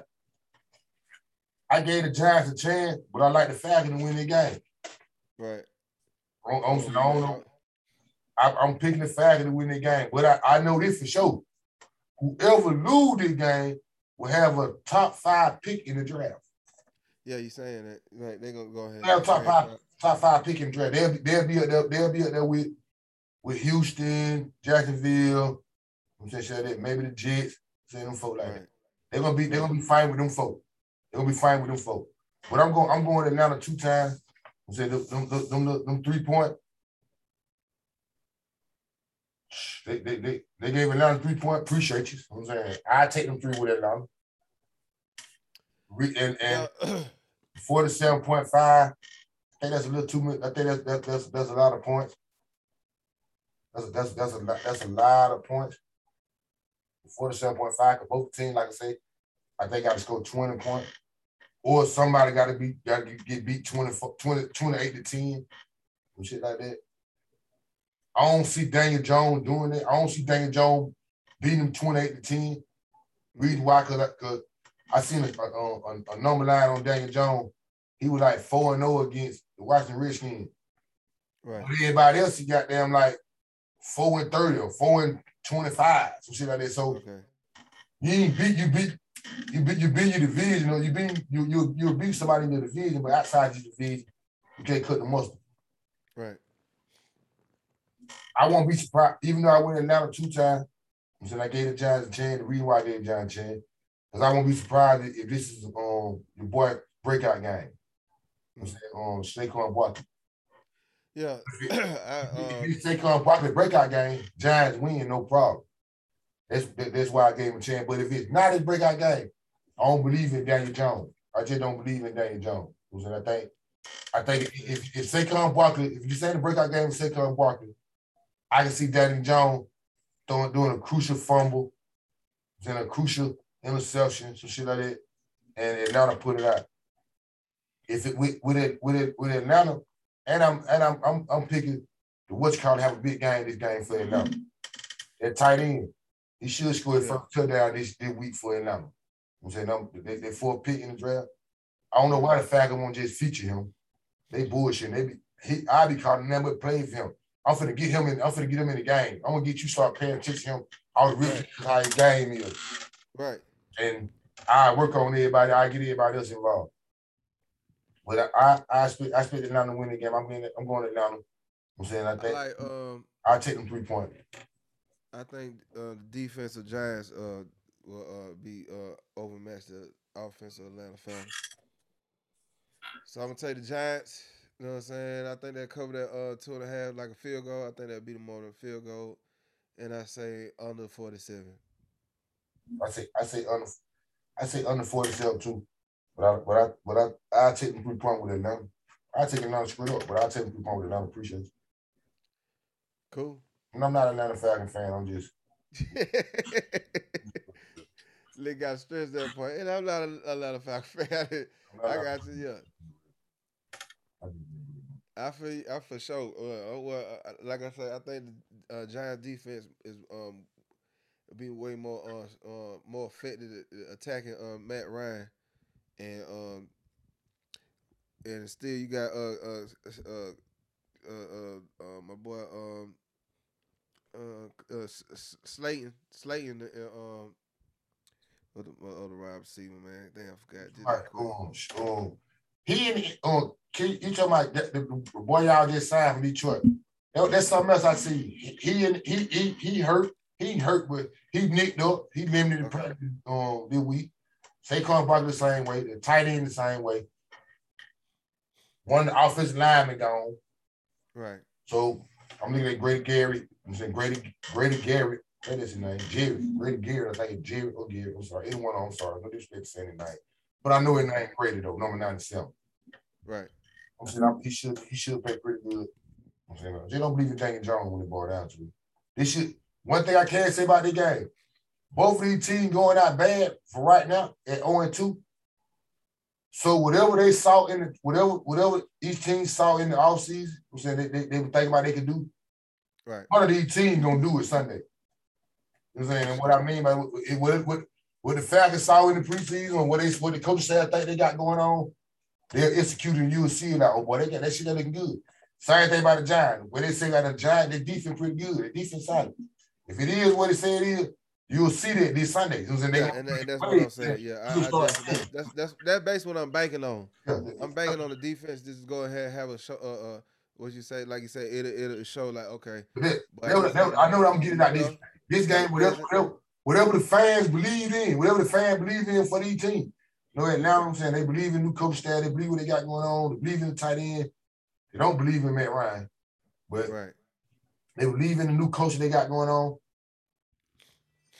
I gave the Giants a chance, but I like the Falcons to win the game. Right. I'm, I'm, I don't know. I, I'm picking the Falcons to win the game, but I, I know this for sure. Whoever lose this game will have a top five pick in the draft. Yeah, you're saying that? Right. They're gonna go ahead. And top five. Top five pick in the draft. They'll be they'll be up there, they'll be up there with with Houston, Jacksonville. I'm saying that. Maybe the Jets. Saying them folk like that. They're gonna be they're gonna be fine with them folk. They're gonna be fine with them folk. But I'm going I'm going to Atlanta two times. I'm saying them them, them, them, them three point. They, they, they, they gave Atlanta three point. Appreciate you. I'm saying I take them three with Atlanta. Re, and and forty seven point five. I think that's a little too much. I think that's that's that's, that's a lot of points. That's a, that's that's a lot, that's a lot of points. Forty seven point five. Both teams, like I say, I think got to score twenty points, or somebody got to be got to get beat 20, 20, 28 to ten, and shit like that. I don't see Daniel Jones doing it. I don't see Daniel Jones beating him twenty eight to ten. Reason why? Cause, I- I seen a, a, a, number line on Daniel Jones. He was like four and zero against the Washington Redskins. right. But everybody else, he got them like four and thirty or four and twenty five, some shit like that. So Okay. you ain't beat you beat you beat you beat your division or you beat you you you beat somebody in the division, but outside your division, you can't cut the mustard. Right. I won't be surprised, even though I went Atlanta two times. I'm saying I gave the Giants a chance. The reason why I gave the Giants a chance, because I won't be surprised if this is um your boy breakout game. I'm saying um Saquon Barkley. Yeah, If um, If Saquon Barkley breakout game, Giants win, no problem. That's that's why I gave him a chance. But if it's not his breakout game, I don't believe in Daniel Jones. I just don't believe in Daniel Jones. You know what I'm saying? I think I think if if Saquon Barkley, if you say the breakout game with Saquon Barkley, I can see Daniel Jones throwing doing a crucial fumble, then a crucial interception, some shit like that, and Atlanta put it out. If it with it with it with Atlanta, and I'm and I'm I'm I'm picking the what's called have a big game this game for Atlanta. That tight end, he should score Yeah. first touchdown this, this week for Atlanta. I'm saying them, they, they four pick in the draft. I don't know why the Falcons won't just feature him. They bullshit. They be he I be calling them but playing for him. I'm finna get him in, I'm finna get him in the game. I'm gonna get you start paying attention to him. I was really how his game is. right. And I work on everybody, I get everybody else involved. But I I, I expect I expect Atlanta to win the game. I'm in, I'm going to Atlanta. I'm saying I I think like um I'll take them three point. I think uh, the defensive Giants uh, will uh, be uh, overmatched the offensive Atlanta Falcons. So I'm gonna take the Giants. You know what I'm saying? I think they cover that uh, two and a half like a field goal. I think they'll be them more than a field goal, and I say under 47. I say I say under I say under 47 too. But I but I but I I take the three point with Atlanta. I take Atlanta straight up, but I take them three point with Atlanta. Appreciate it. Cool. And I'm not a Atlanta Falcon fan. I'm just Slick got stressed that point, and I'm not a, a lot of Falcon fan. I got you. Yeah. I feel I for sure. Uh, uh, well, uh, like I said, I think the uh, Giants defense is um be way more uh, uh more effective attacking um Matt Ryan, and um and still you got uh uh uh uh, uh, uh my boy um uh, uh Slayton Slayton uh, um what the, other wide receiver man? Damn I forgot Did Right, um, um, he and um, he, you talking about the, the boy y'all just signed from Detroit? That- that's something else I see. He he and he he he hurt. He hurt, but he nicked up. He limited in Okay. practice um this week. Saquon Barkley the same way. The tight end the same way. One of the offensive lineman gone. right So I'm looking at Grady Gary. I'm saying Grady Grady Garrett. That is his name. Jerry. Grady Garrett. I think it's Jerry or Gary. I'm sorry. Anyone. I'm sorry. No disrespect to saying his name. But I know his name Grady though. Number 97. right I'm saying I'm, he should he should play pretty good. I'm saying they don't believe in Daniel Jones when it boils down to it. This should one thing I can say about the game. Both of these teams going out bad for right now at 0 and 2. So whatever they saw in the whatever whatever each team saw in the offseason, I'm saying they, they, they were thinking about they could do. right One of these teams gonna do it Sunday. You know what I'm saying? And what I mean by what, what, what, what the Falcons saw in the preseason, or what they what the coach said I think they got going on, they're executing. You will see like, oh boy, they got that shit that looking good. Same thing about the Giants. When they say about the Giants, their defense pretty good. Their defense solid. If it is what it said it is, you will see that this Sunday. You know what I'm saying? They Yeah, and, and that's what I'm saying. Yeah, I, I that's, that's that's that's based what I'm banking on. I'm banking on the defense. Just go ahead have a show. Uh, uh what you say? Like you said, it'll it'll show like okay. But that- But that was- that was- I know what I'm getting at this. This game, whatever, whatever, whatever the fans believe in, whatever the fans believe in for these teams. You know, now I'm saying they believe in new coach staff, they believe what they got going on, they believe in the tight end. They don't believe in Matt Ryan, but Right. they believe in the new coach they got going on.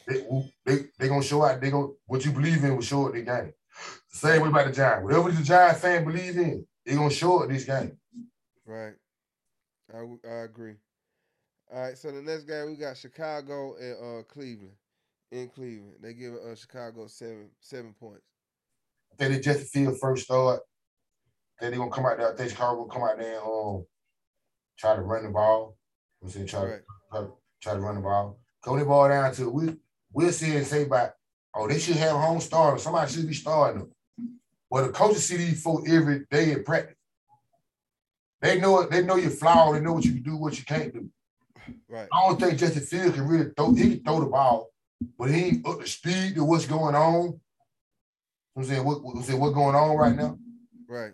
They they they gonna show out. They gonna what you believe in will show at the game. Same way about the Giants. Whatever the Giants fan believe in, they gonna show at this game. Right. I, I agree. All right. So the next game we got Chicago and uh Cleveland. In Cleveland, they give uh, Chicago seven seven points. I think they Justin Field first start. Then they gonna come out there. I think Chicago gonna come out there and um, try to run the ball. I'm saying try, Right. to, try, to- try to run the ball. Come the ball down to we we'll see and say about oh they should have home starters. Somebody should be starting them. Well, the coaches see these folks every day in practice. They know it. They know your flaw. They know what you can do, what you can't do. Right. I don't think Justin Fields can really throw. He can throw the ball, but he ain't up to speed to what's going on. I'm saying what, what, I'm saying what's going on right now. Right.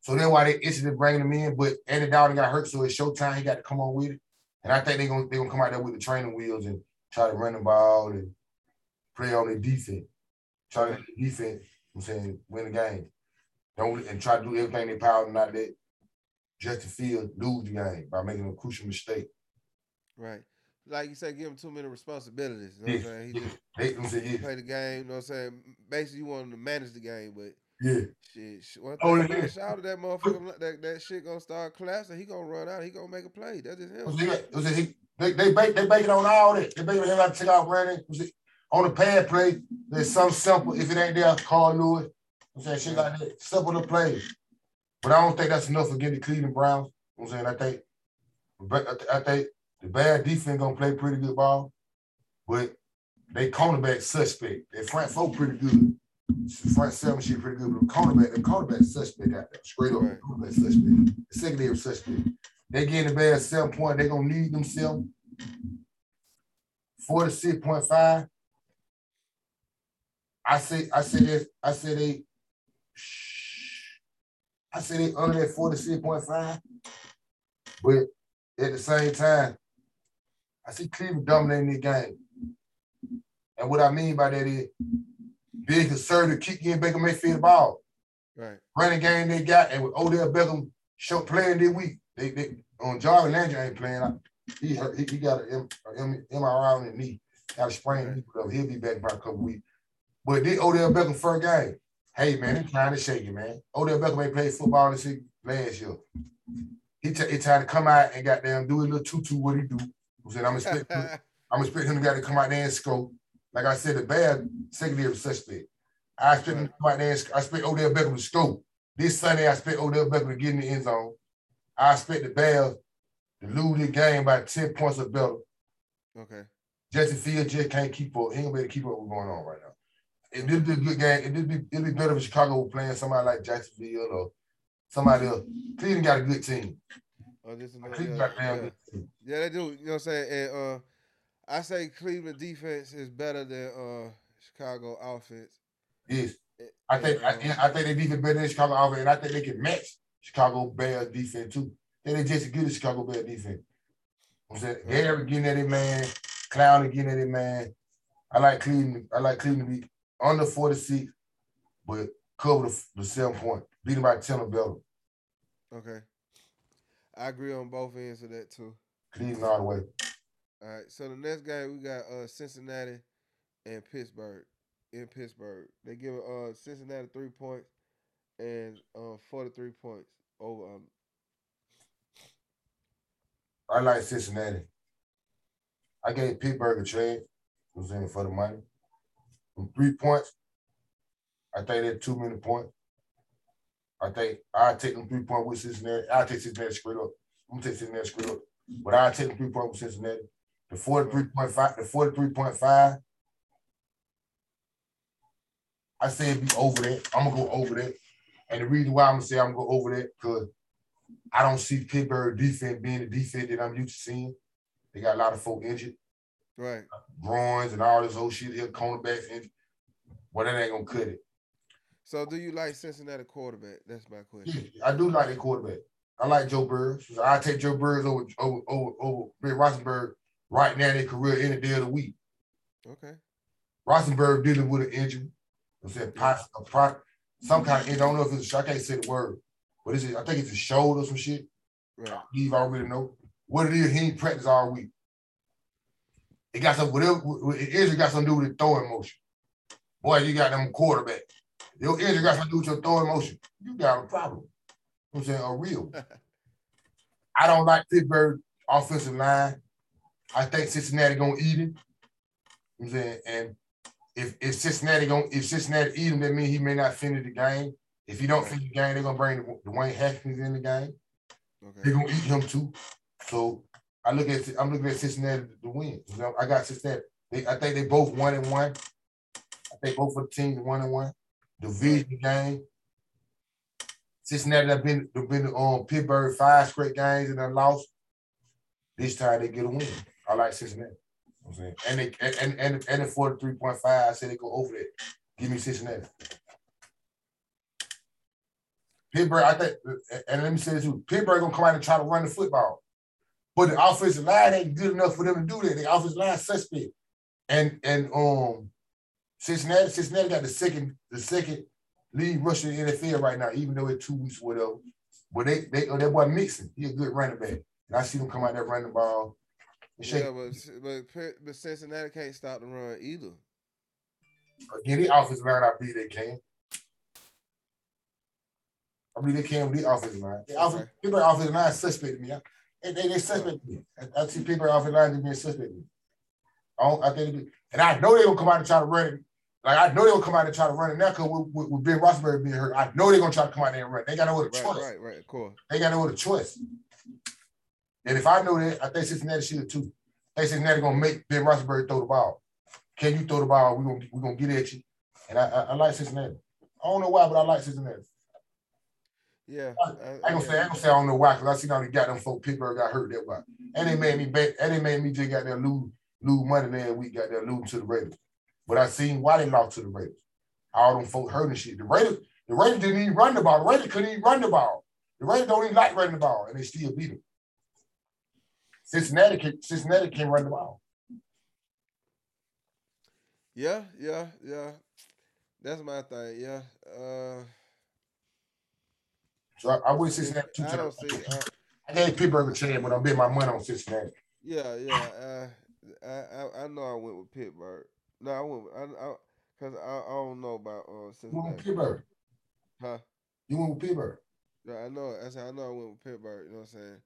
So that's why they interested in bringing him in. But Andy Dalton got hurt, so it's showtime. He got to come on with it. And I think they're gonna they gonna come out there with the training wheels and try to run the ball and play on the defense. Try to defense, I'm saying, win the game. Don't and try to do everything they power not let Justin Field lose the game by making a crucial mistake. Right. Like you said, give him too many responsibilities. You know what I'm saying? He just They, they say, yeah, play the game, you know what I'm saying? Basically you want him to manage the game, but yeah. shit, sh- one Oh, thing yeah. about shout out that motherfucker that, that shit gonna start collapsing, he gonna run out, he gonna make a play. That's just him. Was it, was it, he, they they bake they bake it on all that. They bake it him out to take out it on the pad play? There's some simple. If it ain't there, call Lewis. I'm saying shit like that. Simple to play. But I don't think that's enough for getting the Cleveland Browns. I'm saying I think, I think the bad defense gonna play pretty good ball, but they cornerback suspect. Their front four pretty good. Front seven shit pretty good, but the cornerback, the cornerback suspect out there, straight up Right. cornerback suspect. The secondary suspect. They getting the bad seven point. They gonna need themselves. Forty-six point five. I say, I say this, I say they. I say they under that forty-six point five. But at the same time, I see Cleveland dominating the game. And what I mean by that is being conservative, keep getting Baker Mayfield the ball Right. running game they got, and with Odell Beckham show playing this week, they they on Jarvis Landry ain't playing. I- He hurt, he, he got an MRI on his knee, got a knee, but he'll be back by a couple weeks. But this Odell Beckham first game, hey man, he trying to shake it, man. Odell Beckham ain't played football this last year. He, t- he tried to come out and goddamn do a little tutu what he do. I said, I'm expect I'm expecting him to gotta come out there and score. Like I said, the bad secondary suspect. I expect him to come out there and I expect Odell Beckham to score. This Sunday, I expect Odell Beckham to get in the end zone. I expect the Bears to lose the game by 10 points or better. okay. Justin Field just can't keep up. He ain't gonna be able to keep up what's going on right now. It did be a good game. It did be it'd be better if Chicago were playing somebody like Jacksonville or somebody else. Cleveland got a good team. Oh, this is another- yeah, got a damn yeah. Yeah, they do. You know what I'm saying? And uh, I say Cleveland defense is better than uh Chicago offense. Yes. I think I, um, I think they defense better than Chicago offense, and I think they can match Chicago Bears defense too. They they just as good as Chicago Bears defense. I'm saying Gary getting at it, man. Clown getting at it, man. I like Cleveland. I like Cleveland to be under 46, but cover the, the seven point, beat them by 10 or better. Okay. I agree on both ends of that too. Cleveland all the way. All right. So the next game we got uh Cincinnati and Pittsburgh. In Pittsburgh, they give uh Cincinnati three points and uh 43 points over. Um, I like Cincinnati. I gave Pittsburgh a trade. Was in it for the money. From three points, I think they're too many points. I think I take them three point with Cincinnati. I take Cincinnati straight up. I'm gonna take Cincinnati straight up. But I take them three point with Cincinnati. The 43.5, the 43.5. I say it be over that. I'm gonna go over that. And the reason why I'm gonna say I'm gonna go over that, because I don't see Pittsburgh defense being the defense that I'm used to seeing. They got a lot of folk injured, right. groins and all this old shit here, cornerbacks injured. Well, that ain't gonna cut it. So do you like Cincinnati quarterback? That's my question. Yeah, I do like that quarterback. I like Joe Burrow. I take Joe Burrow over over over, over Bill Rosenberg right now in their career any day of the week. Okay. Rosenberg dealing with an injury. I'm saying pos- a pro, some kind of injury. I don't know if it's a, I can't say the word, but it's I think it's a shoulder or some shit. Right. Leave already know what it is. He ain't practice all week. It got some whatever it is. It got something to do with the throwing motion. Boy, you got them quarterback. Your injury got something to do with your throwing motion. You got a problem. You know I'm saying a real. I don't like Pittsburgh offensive line. I think Cincinnati gonna eat it. You know I'm saying and if if Cincinnati gonna if Cincinnati eat him, that means he may not finish the game. If he don't finish the game, they're gonna bring Dwayne Haskins in the game. They're gonna eat him too. So I look at I'm looking at Cincinnati to win. You know, I got Cincinnati. They, I think they both one and one. I think both of the teams one and one. Division game. Cincinnati have been have been on Pittsburgh five straight games and they lost. This time they get a win. I like Cincinnati. You know what I'm saying, and they and and and the forty three point five. I say they go over that. Give me Cincinnati. Pittsburgh, I think, and let me say this too. Pittsburgh gonna come out and try to run the football. But the offensive line ain't good enough for them to do that. The offensive line suspect. And and um Cincinnati, Cincinnati got the second, the second lead rusher in the NFL right now, even though it's two weeks, whatever. But they they oh, that boy Mixon, he a good running back. And I see them come out there running the ball. Yeah, but, but but Cincinnati can't stop the run either. Again, the offensive line, I believe they can. I believe they can with the offensive line. The offensive, people offensive line suspect me. They, they, they suspect me. I, I see people offensive line being suspect me. I, don't, I think, and I know they're gonna come out and try to run it. Like I know they're gonna come out and try to run it now because with, with, with, Ben Roethlisberger being hurt, I know they're gonna try to come out there and run. They got no other right, choice. Right, right, of course. They got no other choice. And if I know that, I think Cincinnati should too. I think Cincinnati gonna make Ben Roethlisberger throw the ball. Can you throw the ball? We're gonna we're gonna get at you. And I, I, I like Cincinnati. I don't know why, but I like Cincinnati. Yeah, I, I ain't gonna say I gonna say I don't know why because I seen how they got them folk Pittsburgh got hurt that why. And they made me bet and they made me just got there lose lose money last week, got there losing to the Raiders. But I seen why they lost to the Raiders. All them folk hurting shit. The Raiders, the Raiders didn't even run the ball. The Raiders couldn't even run the ball. The Raiders don't even like running the ball, and they still beat them. Cincinnati can Cincinnati can run the ball. Yeah, yeah, yeah. That's my thing. Yeah. Uh, so I, I wish Cincinnati. Two I don't see. Uh, I gave Pittsburgh a chance, but I'm betting my money on Cincinnati. Yeah, yeah. Uh, I, I I know I went with Pittsburgh. No, I went. With, I, I Cause I, I don't know about uh Cincinnati. You went with Pittsburgh. Huh? You went with Pittsburgh. Yeah, I know. I said I know I went with Pittsburgh. You know what I'm saying?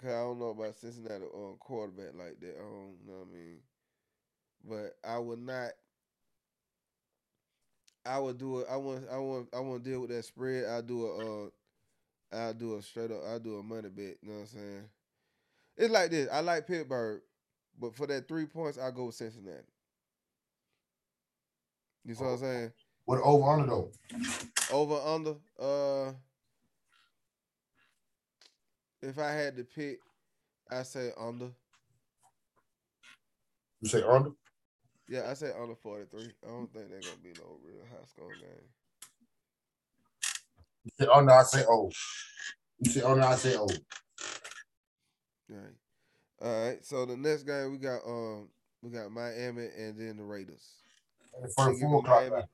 Cause I don't know about Cincinnati uh, quarterback like that. I don't know what I mean. But I would not. I would do it. I want. I want. I want to deal with that spread. I do a. Uh, I'll do a straight up. I do a money bet. You know what I'm saying? It's like this. I like Pittsburgh, but for that three points, I go with Cincinnati. You see what I'm saying? What over under though? Over under. Uh, if I had to pick, I say under. You say under? Yeah, I say under 43. I don't think they're gonna be no real high score game. You say under, I say oh. You say under, I say oh. Right. All right. So the next game we got um we got Miami and then the Raiders. For four o'clock.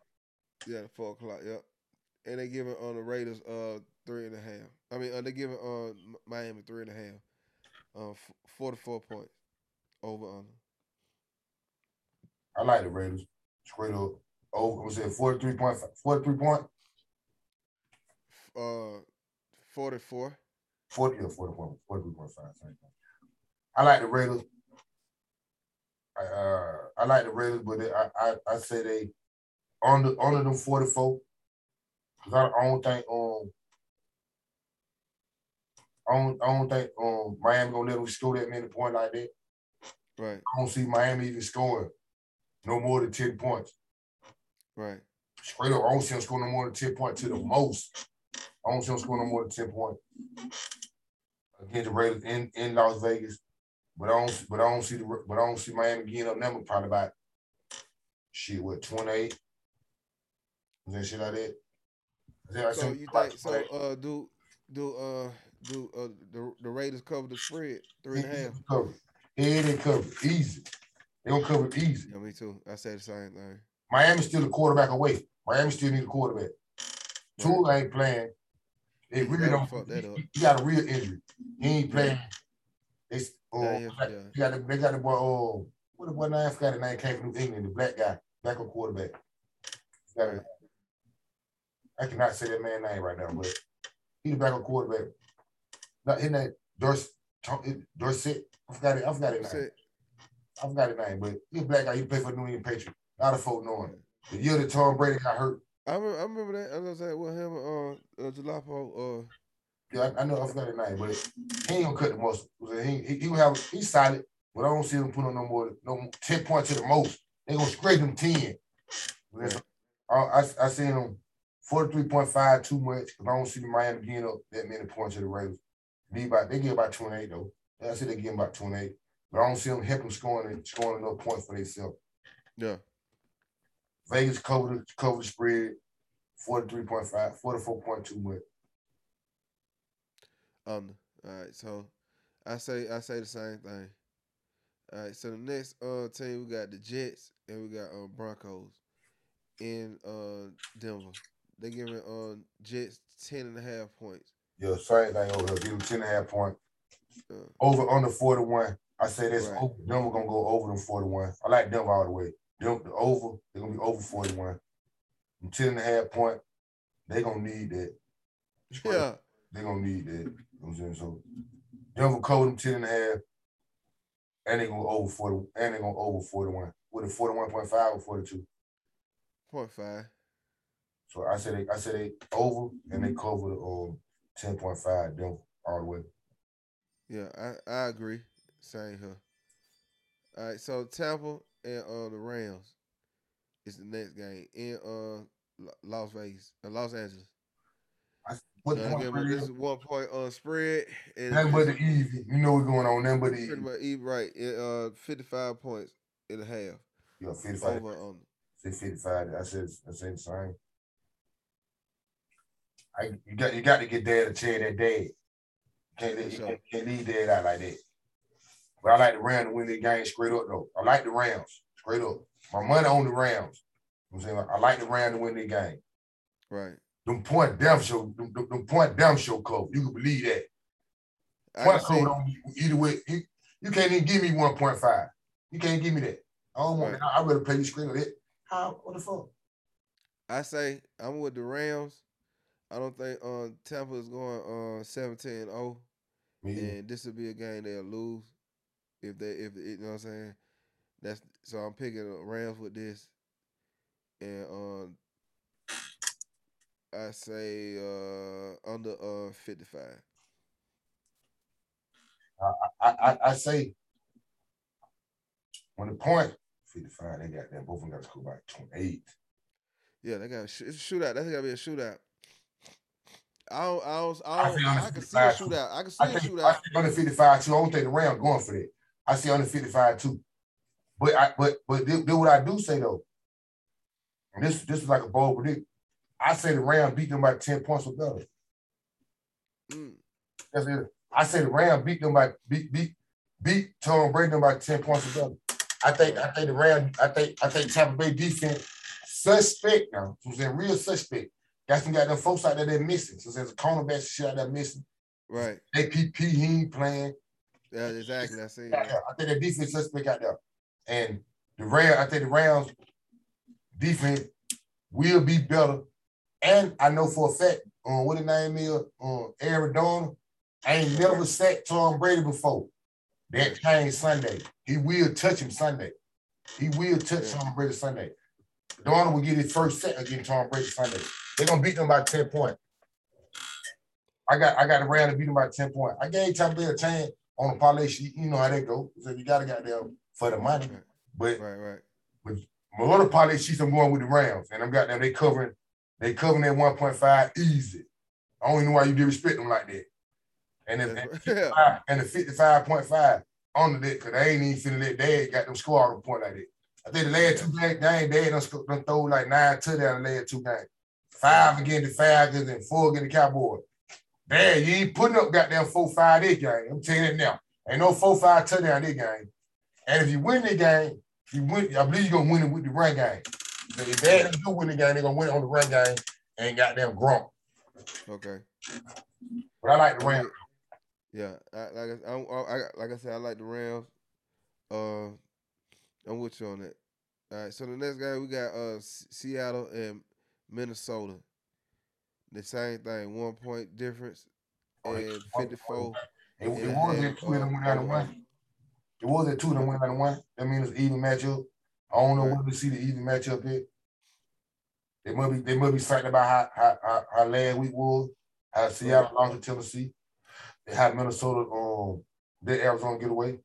Yeah, four o'clock. Yep. And they giving on the Raiders uh three and a half. I mean, uh, they giving on uh, Miami three and a half. Uh, forty four points over under. I like the Raiders. Straight up. Oh, was it 43 point 43 point? Uh 44. 40 or 44, 43.5. I like the Raiders. I, uh, I like the Raiders, but they, I, I I say they under under them 44. Cause I, I don't think um I don't, I don't think um Miami gonna let them score that many points like that. Right. I don't see Miami even scoring no more than 10 points. Right. Straight up, I don't see them scoring no more than 10 points to the most. I don't see them scoring no more than 10 points. Against the Raiders in, in Las Vegas. But I don't, but I don't see the, but I don't see Miami getting up number probably about shit. What twenty eight? That shit like that. So you think so? Uh, do do uh do uh the the Raiders cover the spread three and a half? Cover. Yeah, they cover easy. They gonna cover easy. Yeah, me too. I said the same thing. Miami still a quarterback away. Miami still need a quarterback. Tua ain't playing. They really don't. Fuck that up. He got a real injury. He ain't playing. They Oh, yeah, yeah. They got the, they got the boy. Oh, what the boy name? I forgot the name. Came from New England. The black guy, backup quarterback. Right. I cannot say that man's name right now, but he's the backup quarterback. Not in that Dorset. Dorset. I forgot it. I forgot his name. I forgot his name, but he's a black guy. He played for New England Patriots. Not a folk knowing. The year that Tom Brady got hurt. I remember, I remember that. I was saying, well, him, uh, uh, Jalapa, uh, I, I know I forgot name, but he ain't gonna cut the muscle. He he, he have he's solid, but I don't see him put on no more no ten points to the most. They gonna scrape him ten. I, I, I seen him 43.5 too much, but I don't see the Miami getting up that many points to the Raiders. Be about they get about 28 though. I see they get about 28. But I don't see them helping scoring scoring enough points for themselves. Yeah. Vegas covered covered spread 43.5, 44.2 much. Um. All right. So I say I say the same thing. All right, so the next uh team we got the Jets and we got uh, Broncos in uh Denver. They giving uh Jets 10 and a half points. Yeah, same thing over here. Give them 10 and a half point. Uh, Over under 41. I say that's Right. over. Denver gonna go over them 41. I like Denver all the way. Denver the over, they're gonna be over 41. And 10 and a half point, they gonna need that. yeah, They're gonna need that. You know what I'm saying? So Denver cover them 10 and a half. And they gonna go over 40, and they gonna over 41. With a 41.5 or 42. point five. So I said they I said they over and they cover um 10.5 Denver all the way. Yeah, I, I agree. Same here. All right, so Tampa and uh the Rams is the next game in uh Las Vegas, uh, Los Angeles. What So the point this is? is one point on spread. And Nothing but the easy. You know what's going on. Nothing but the easy. much right. It, uh, fifty five points and a half Yeah, 55. over on. Say 55. I said I said the same. I you got you got to get dad a chair that dad. Can't, you can't, can't leave dad out like that. But I like the Rams to win the game straight up though. I like the Rams straight up. My money on the Rams. You know I'm saying I like the Rams to win the game. Right. Them point damn show, them, them, them point damn show cover. You can believe that. I Point can code see, don't either way. You, you can't even give me 1.5. You can't give me that. I don't want Right. I, I'd rather play you screen of it. How what the fuck? I say I'm with the Rams. I don't think uh, Tampa is going uh 17-0. Me either. and this will be a game they'll lose if they if you know what I'm saying. That's so I'm picking the Rams with this, and um, I say uh under uh 55. I, I, I say when the point 55, they got that both of them got to score by 28. Yeah, they got a it's a shootout. That's gotta be a shootout. I don't, I don't, I I, don't, think I, can see a 55 too. shootout. I can see I a think, I shootout. think under 55 too. I don't think the Rams going for that. I see under 55 too. But I but but this, this what I do say though. And this this is like a bold predict. I say the Rams beat them by 10 points or better. Mm, That's it. I say the Rams beat them by beat beat beat Tom Brady them by 10 points or better. I think I think the Rams, I think I think Tampa Bay defense suspect now. So saying real suspect. Got some got them folks out there they're missing. So there's a cornerback shit out there missing. right. APP he ain't playing. Yeah, exactly. I see. there. I think the defense suspect out there. And the Rams, I think the Rams defense will be better. And I know for a fact, um, what the name is, um, Arizona, ain't never sacked Tom Brady before. That came Sunday. He will touch him Sunday. He will touch Tom Brady Sunday. Donald will get his first sack against Tom Brady Sunday. They're gonna beat them by 10 points. I got I got a round to beat them by 10 points. I gave Tom Brady a chance on the parlay sheet. You know how they go. So you gotta get there for the money. But Right, right. But my other parlay sheets, I'm going with the Rams. And I'm got them, they covering, they covering that 1.5 easy. I don't even know why you disrespect them like that. And if, and, right. 55 and the 55.5 under that, because they ain't even finna let dad got them score on the point like that. I think the last two games, they dad done, done throw like nine touchdowns the last two games. Five against the Falcons and four against the Cowboys. Dad, you ain't putting up goddamn four five this game. I'm telling you that now. Ain't no four five touchdown this game. And if you win the game, you win. I believe you're gonna win it with the run game. If they do win the game, they're gonna win on the run game and goddamn grump. Okay. But I like the Rams. Yeah, I, like I, I'm, I, like I said, I like the Rams. Uh, I'm with you on that. All right, so the next guy we got uh Seattle and Minnesota. The same thing, one point difference, Oh, and 54. It, it was and, at two uh, went down to one. It was at two that went down to one. That means it's even matchup. I don't know where to see the even matchup here. They must be they must be fighting about how how, how, how last week was, how Seattle lost to Tennessee, they had Minnesota um their Arizona get away.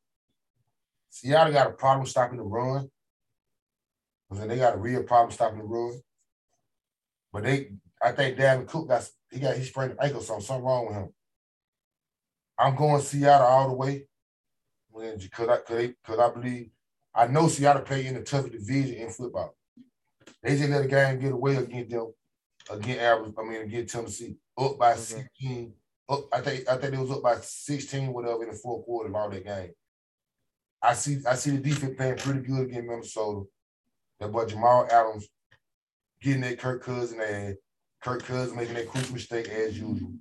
Seattle got a problem stopping the run. Mean, they got a real problem stopping the run. But they, I think Dalvin Cook got he got he sprained the ankle, something something wrong with him. I'm going Seattle all the way. Because I, cause they, cause I believe, I know Seattle play in the toughest division in football. They just let a game get away against them, against Arizona, I mean, against Tennessee, up by Okay. 16 up, I think I think it was up by 16, whatever, in the fourth quarter of all that game. I see I see the defense playing pretty good against Minnesota. That boy Jamal Adams getting that Kirk Cousins and Kirk Cousins making that crucial mistake as usual.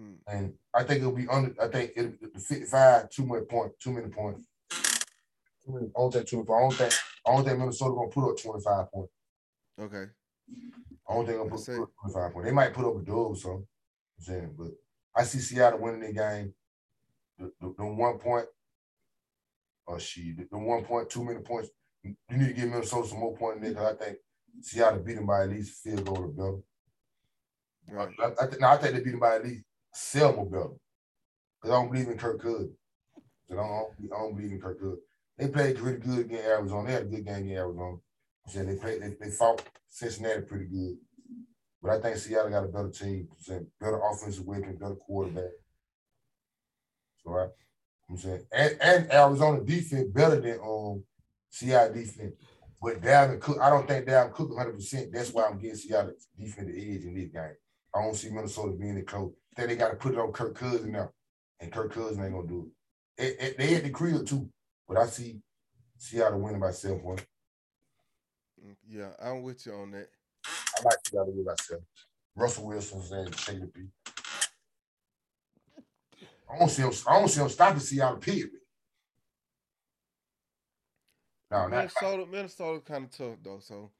Mm. And I think it'll be under. I think it'll the 55 too many points, too many points. I don't think 25. I don't think I don't think Minnesota gonna put up 25 points. Okay. I don't think they'll put, put 25 points. They might put up a dub or something. I'm saying, but I see Seattle winning the game. The, the, the one point, oh she, the, the one point, two minute points. You need to give Minnesota some more points there because I think Seattle beat them by at least field goal or better. Right. I, I, th- no, I think they beat them by at least seven or better. Because I don't believe in Kirk Cousins. I don't, I don't believe in Kirk Cousins. They played pretty good against Arizona. They had a good game against Arizona. I said they played, they, they fought Cincinnati pretty good. But I think Seattle got a better team, better offensive weapon, better quarterback. So I, I'm saying, and, and Arizona defense better than um Seattle defense. But Dalvin Cook, I don't think Dalvin Cook 100. percent That's why I'm getting Seattle defense the edge in this game. I don't see Minnesota being the close. Then they got to put it on Kirk Cousins now, and Kirk Cousins ain't gonna do it. it, it they had the crib too, but I see Seattle winning by seven points. Yeah, I'm with you on that. I like Seattle win by seven. Russell Wilson's and Shady P. I don't see him. I don't see him stopping Seattle. Period. No, Minnesota. Minnesota kind of tough though, so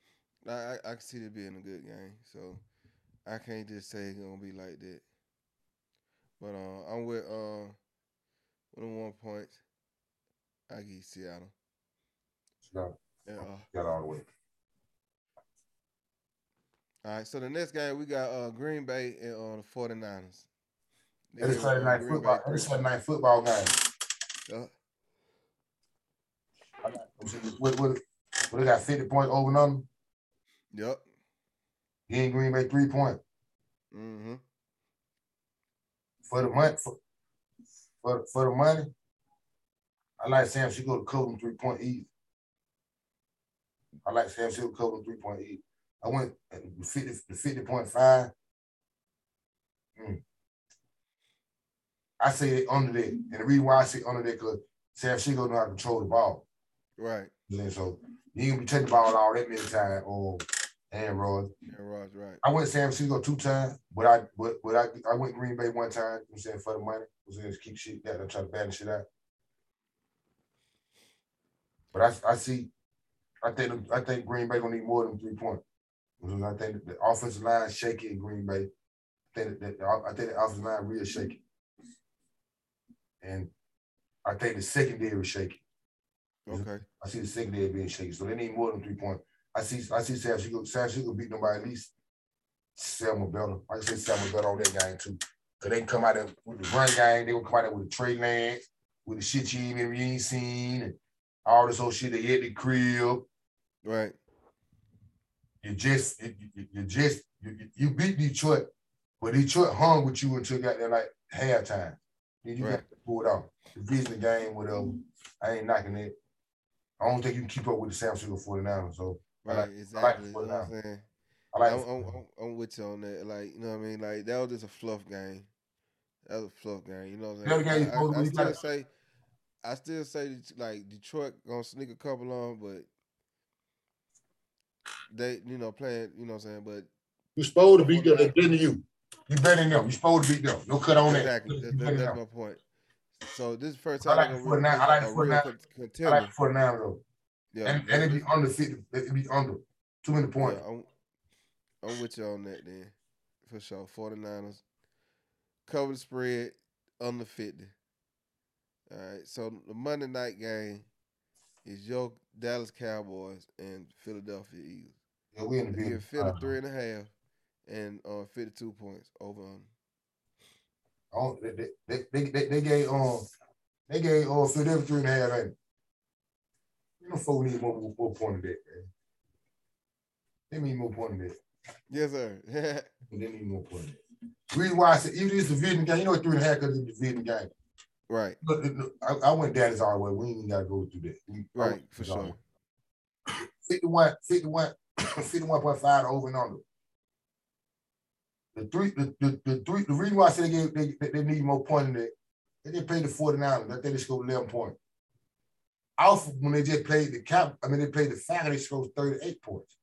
I, I, can see it being a good game. So I can't just say it's gonna be like that. But uh, I'm with uh, with one point. I give Seattle. Seattle. Yeah. Got all the way. All right, so the next game we got uh, Green Bay and uh, the 49ers. It's Saturday night football. It's Saturday night football game. Yeah. What, what, what, they got 50 points over and under? Yep. He ain't Green Bay three point. Mm-hmm. For the money, for, for, for the money, I like Sam. She go to Colton three point easy. I like Sam. She go to Colton three point easy. I went 50 the 50.5. Mm. I say under that. And the reason why I say under that because Sam Shigo know how to control the ball. Right. And so you can be taking the ball all that many times or and Rod. And Rod, right. I went San Francisco two times, but I but, but I I went Green Bay one time, I'm saying for the money. I was saying keep shit that I try to balance shit out. But I I see I think I think Green Bay gonna need more than three points. I think the offensive line shaky in Green Bay. I think that I think the offensive line real shaky. And I think the secondary is shaky. Okay. I see the secondary being shaky. So they need more than three points. I see I see San Francisco, San Francisco beat them by at least seven better. I can say seven better on that game too. Cause they can come out there with the run game, they will come out there with the Trey Lance, with the shit you ain't, you ain't seen, and all this old shit they hit the crib. Right you just you, you just you, you beat Detroit, but Detroit hung with you until you got there like halftime. Then you right. got to pull it off. The Division game, whatever. I ain't knocking it. I don't think you can keep up with the San Francisco 49ers. So right, like, exactly. I like you know what I'm like I'm, I'm, I'm, with you on that. Like, you know what I mean? Like that was just a fluff game. That was a fluff game. You know what I'm saying? I, I, I still say I still say like Detroit gonna sneak a couple on, but they, you know, playing, you know what I'm saying? But you're supposed to beat them. They're better than you. You better than them. You're supposed to beat them. No cut on exactly. that. Exactly. That, that's my point. So this is the first time I like for nine. I like for nine. I like for nine though. Yeah, and, and it be under fifty. It be under too many points. Yeah, I'm, I'm with you on that then, for sure. 49ers cover the spread under fifty. All right. So the Monday night game is your Dallas Cowboys and Philadelphia Eagles. Yeah, we in the give Philly uh, three and a half and uh, 52 points over on. Oh, they, they, they, they, they gave um they gave uh Philadelphia three and a half, ain't You know, folk need more, more, more point than that, man. They need more point than that. Yes, sir. they need more point than that. reason why I said even this division game, you know, three and a half because it's a division game. Right. Look, look, I, I went Dallas all the way. We ain't got to go through that. We, right, for sure. 51, 51, 51.5 over and under. the three, the, the, the three, the reason why I said they, gave, they, they need more points in that, they just played the 49ers. I think they scored 11 points. Alpha, when they just played the cap, I mean, they played the Falcons, they scored 38 points.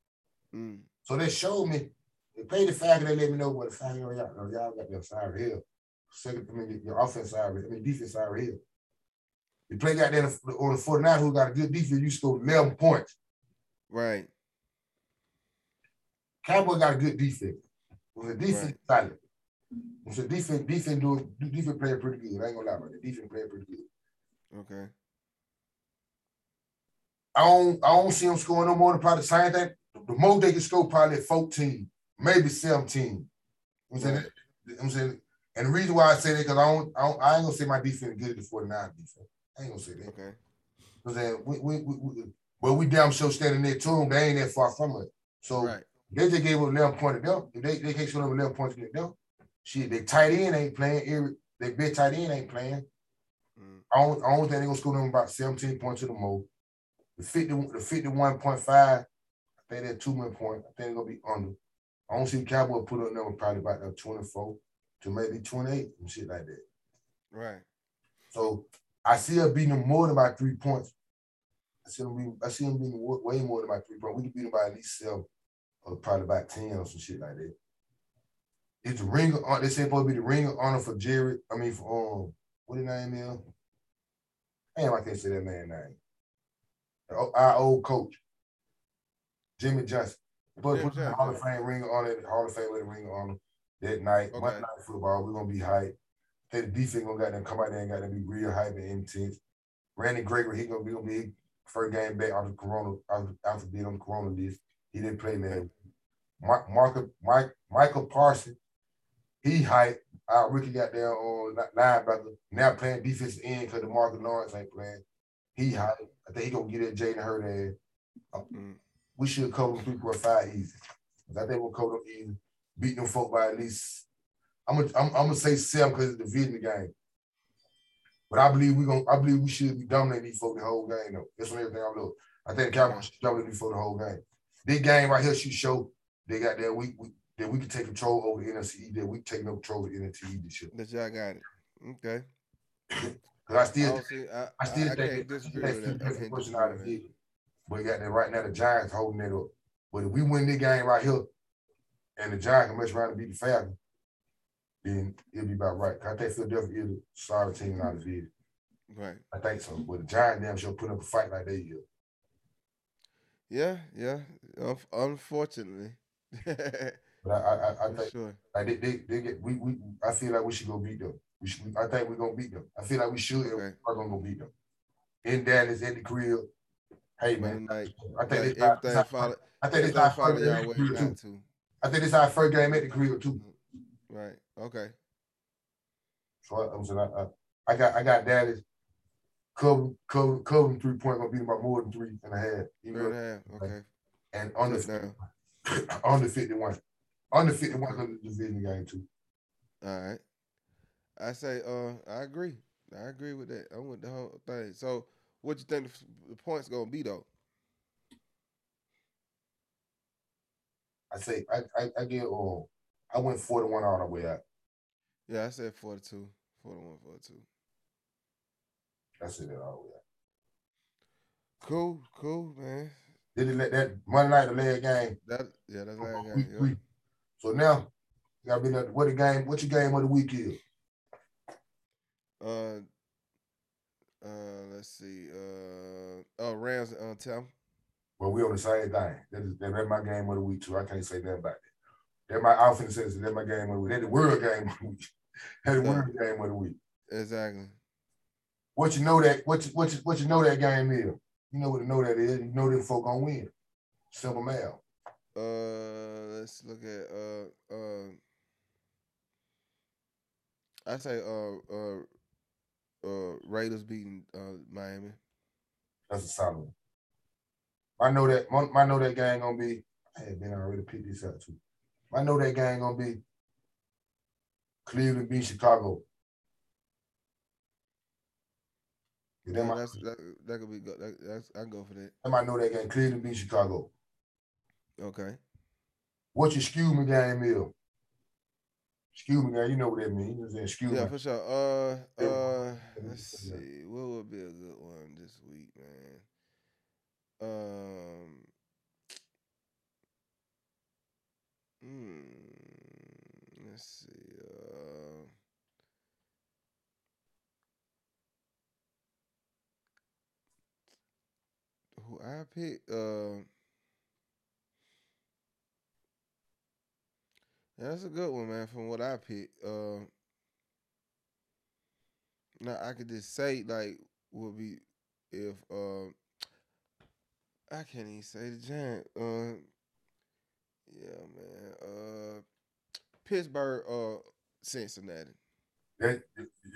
Mm. So they showed me, they played the Falcons, they let me know what the Falcons, y'all, y'all, y'all got their side hill. Second, I mean, your offense side, I mean, defense side hill. You play got there on the 49 who got a good defense, you scored 11 points. Right. Cowboy got a good defense. When the defense right. solid. When the defense, defense do defense playing pretty good. I ain't gonna lie about it. Defense playing pretty good. Okay. I don't I don't see them scoring no more than probably the same thing. The most they can score probably 14, maybe 17. I'm saying, right. I'm saying, and the reason why I say that because I don't, I don't I ain't gonna say my defense good at the 49 defense. I ain't gonna say that. Okay. I'm saying we, we, we, we but we damn sure standing there too. They ain't that far from it. So right. they just gave them 11 points to them. If they, they can't show them 11 points to them, shit, they tight end ain't playing. Every, they big tight end ain't playing. Mm. I, don't, I don't think they gonna score them about 17 points to the most. The 50, the 51.5, I think they're two million point. I think they're gonna be under. I don't see Cowboy put up number probably about 24 to maybe 28 and shit like that. Right. So I see her beating them more than about three points. I see him being, I see them being way more than about three points. We could beat him by at least seven, or probably about 10 or some shit like that. It's the ring of honor. They say supposed to be the ring of honor for Jared. I mean, for um, what his name is? Damn, I can't say that man name. Our old coach, Jimmy Johnson. But put the Hall of Fame ring on it, Hall of Fame with the ring on that night. Okay. Monday night football, we're gonna be hype. Hey, the defense gonna got them come out there and got them be real hype and intense. Randy Gregory, he gonna be gonna be first game back after Corona, after, after being on the Corona list. He didn't play man. Mark, Mark, Mike, Michael Parson, he hype. Our rookie got there on linebacker, now playing defense end because DeMarcus Lawrence ain't playing. He hype. I think he gonna get at Jalen Hurts ass. Mm. We should cover them three, four, five easy. I think we'll cover them easy. Beat them folk by at least. I'm gonna I'm, I'm gonna say seven because it's the division game. But I believe we gonna I believe we should be dominating these folk the whole game though. That's on everything I look. I think the Cowboys should dominate these folk the whole game. This game right here should show they got that we, we that we can take control over the NFC, that we take no control of the NFC this year. That y'all got it. Okay. Because I still, I, see, I, I still I, think I disagree with that. Person out of it. But you got that right now, the Giants holding it up. But if we win this game right here, and the Giants can mess around and beat the Falcons, then it'll be about right. I think Philadelphia is a sorry team out of it. Right. I think so. But the Giants damn sure put up a fight like they do. Yeah, yeah. Unfortunately. but I, I, I think sure. like they, they, they get we, we I feel like we should go beat them. We should, I think we're gonna beat them. I feel like we should. Okay. We're gonna go beat them. In Dallas, at the crib. Hey man, I think yeah, it's everything follow. I think it's our first game too. I think it's our first game at the crib too. Right. Okay. So I, I'm saying I, I, I got I got Dallas cover cover cover three point gonna beat by more than three and a half. A half. Okay. And under under fifty one. Under fifty one because the division game too. All right. I say, uh, I agree. I agree with that. I'm with the whole thing. So, what you think the points gonna be though? I say I I, I get oh I went four to one all the way out. Yeah, I said four to two. Four to one, four to two. I said that all the way out. Cool, cool, man. Did it let that Monday night the leg game? That yeah, that's leg game. Yeah. So now you gotta be that what the game, what your game of the week is. Uh, uh, let's see. Uh, oh, Rams on uh, Tim. Well, we on the same thing. That is, that's my game of the week too. I can't say that about it. That my outfit says that's my game of the week. That's the world game of the week. That's the world game of the week. Exactly. What you know that what you, what you, what you know that game is. You know what to know that is. You know that folk gonna win. Simple math. Uh, let's look at uh uh. I say uh uh uh, Raiders beating uh, Miami. That's a solid one. I know that I know that game gonna be. Hey, been already picked this up too. I know that game gonna be Cleveland beat Chicago. Yeah, my, that's, that, that could be good. That, that's I go for that. I might know that game. Cleveland beat Chicago. Okay. What your skew me game is? Excuse me, guy. You know what that means. Know what Excuse Yeah, me. for sure. Uh, uh, let's see. What would be a good one this week, man? Um, hmm, let's see. Uh, who I pick? Uh, that's a good one, man. From what I picked. Uh, now I could just say like would be if uh I can't even say the giant. Uh yeah, man. Uh Pittsburgh uh Cincinnati. That,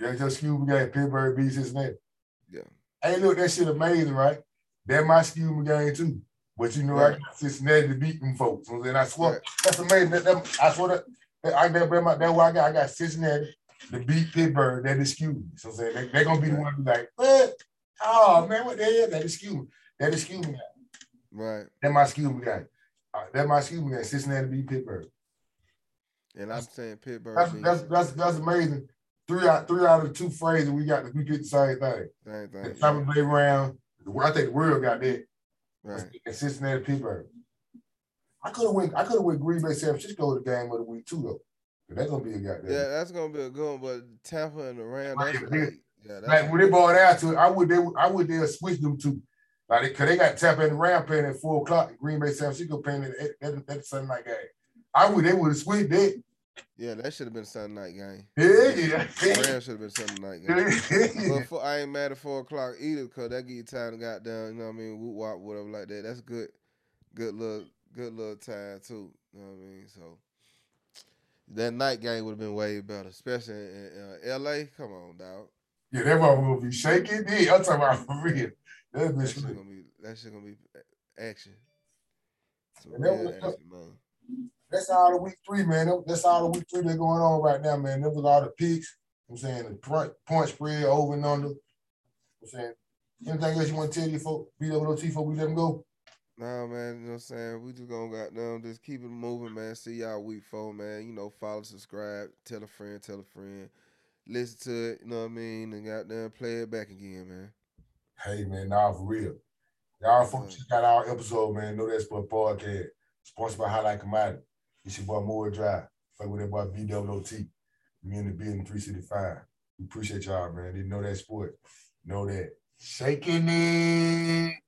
that just excuse me, guy. Pittsburgh beat Cincinnati. Yeah. Hey, look, that shit amazing, right? That my me game too. But you know, I got Cincinnati to beat them folks. You know what I'm saying? I swear, Right. that's amazing. That, that, I swear that, I that, that, that's why I got I got Cincinnati to beat Pittsburgh. That excuse me. So I'm saying they, they're gonna be the one be like, what? Oh man, what the hell? That excuse me. That excuse me. Right. That my excuse me guy. Uh, that my excuse me guy. Cincinnati beat Pittsburgh. And I'm saying Pittsburgh That's that's that's that's amazing. Three out three out of two phrases we got we get the same thing. same The thing. Tampa Bay round. I think the world got that. Right. And Cincinnati Pittsburgh. I could have went. I could have went Green Bay San Francisco the game of the week too though. But that's gonna be a goddamn. Yeah, that's gonna be a good one, but Tampa and the Rams, yeah. like, yeah, Like when they bought out to it, I would they I would they switch them to like they- cause they got Tampa and the Ram playing at four o'clock. Green Bay San Francisco playing at at, at, at Sunday night game. I would they would have switched that. yeah, that should have been a Sunday night game. Yeah, yeah. Should have been Sunday night game. But for, I ain't mad at four o'clock either, cause that give you time to got down. You know what I mean? Whoop wop, whatever like that. That's good, good little, good little time too. You know what I mean? So that night game would have been way better, especially in, in uh, L.A. Come on, dog. Yeah, that one will be shaking. Yeah, I'm talking about for real. That That shit gonna be, that shit gonna be action. That real was- action, man. That's all the week three, man. That's all the week three that's going on right now, man. That was all the picks. I'm saying the point, spread over and under. I'm saying anything else you want to tell you folks, BWT folks, we let them go. Nah, man, you know what I'm saying? We just gonna got them, just keep it moving, man. See y'all week four, man. You know, follow, subscribe, tell a friend, tell a friend. Listen to it, you know what I mean? And got them play it back again, man. Hey man, nah, for real. Y'all folks check out our episode, man. Know that's for a podcast. Sponsored by Highlight Commodity. It's your boy Moore Drive. Fuck with that boy BWT. Me in the building 365. We appreciate y'all, man. Didn't know that sport. Know that. Shaking it.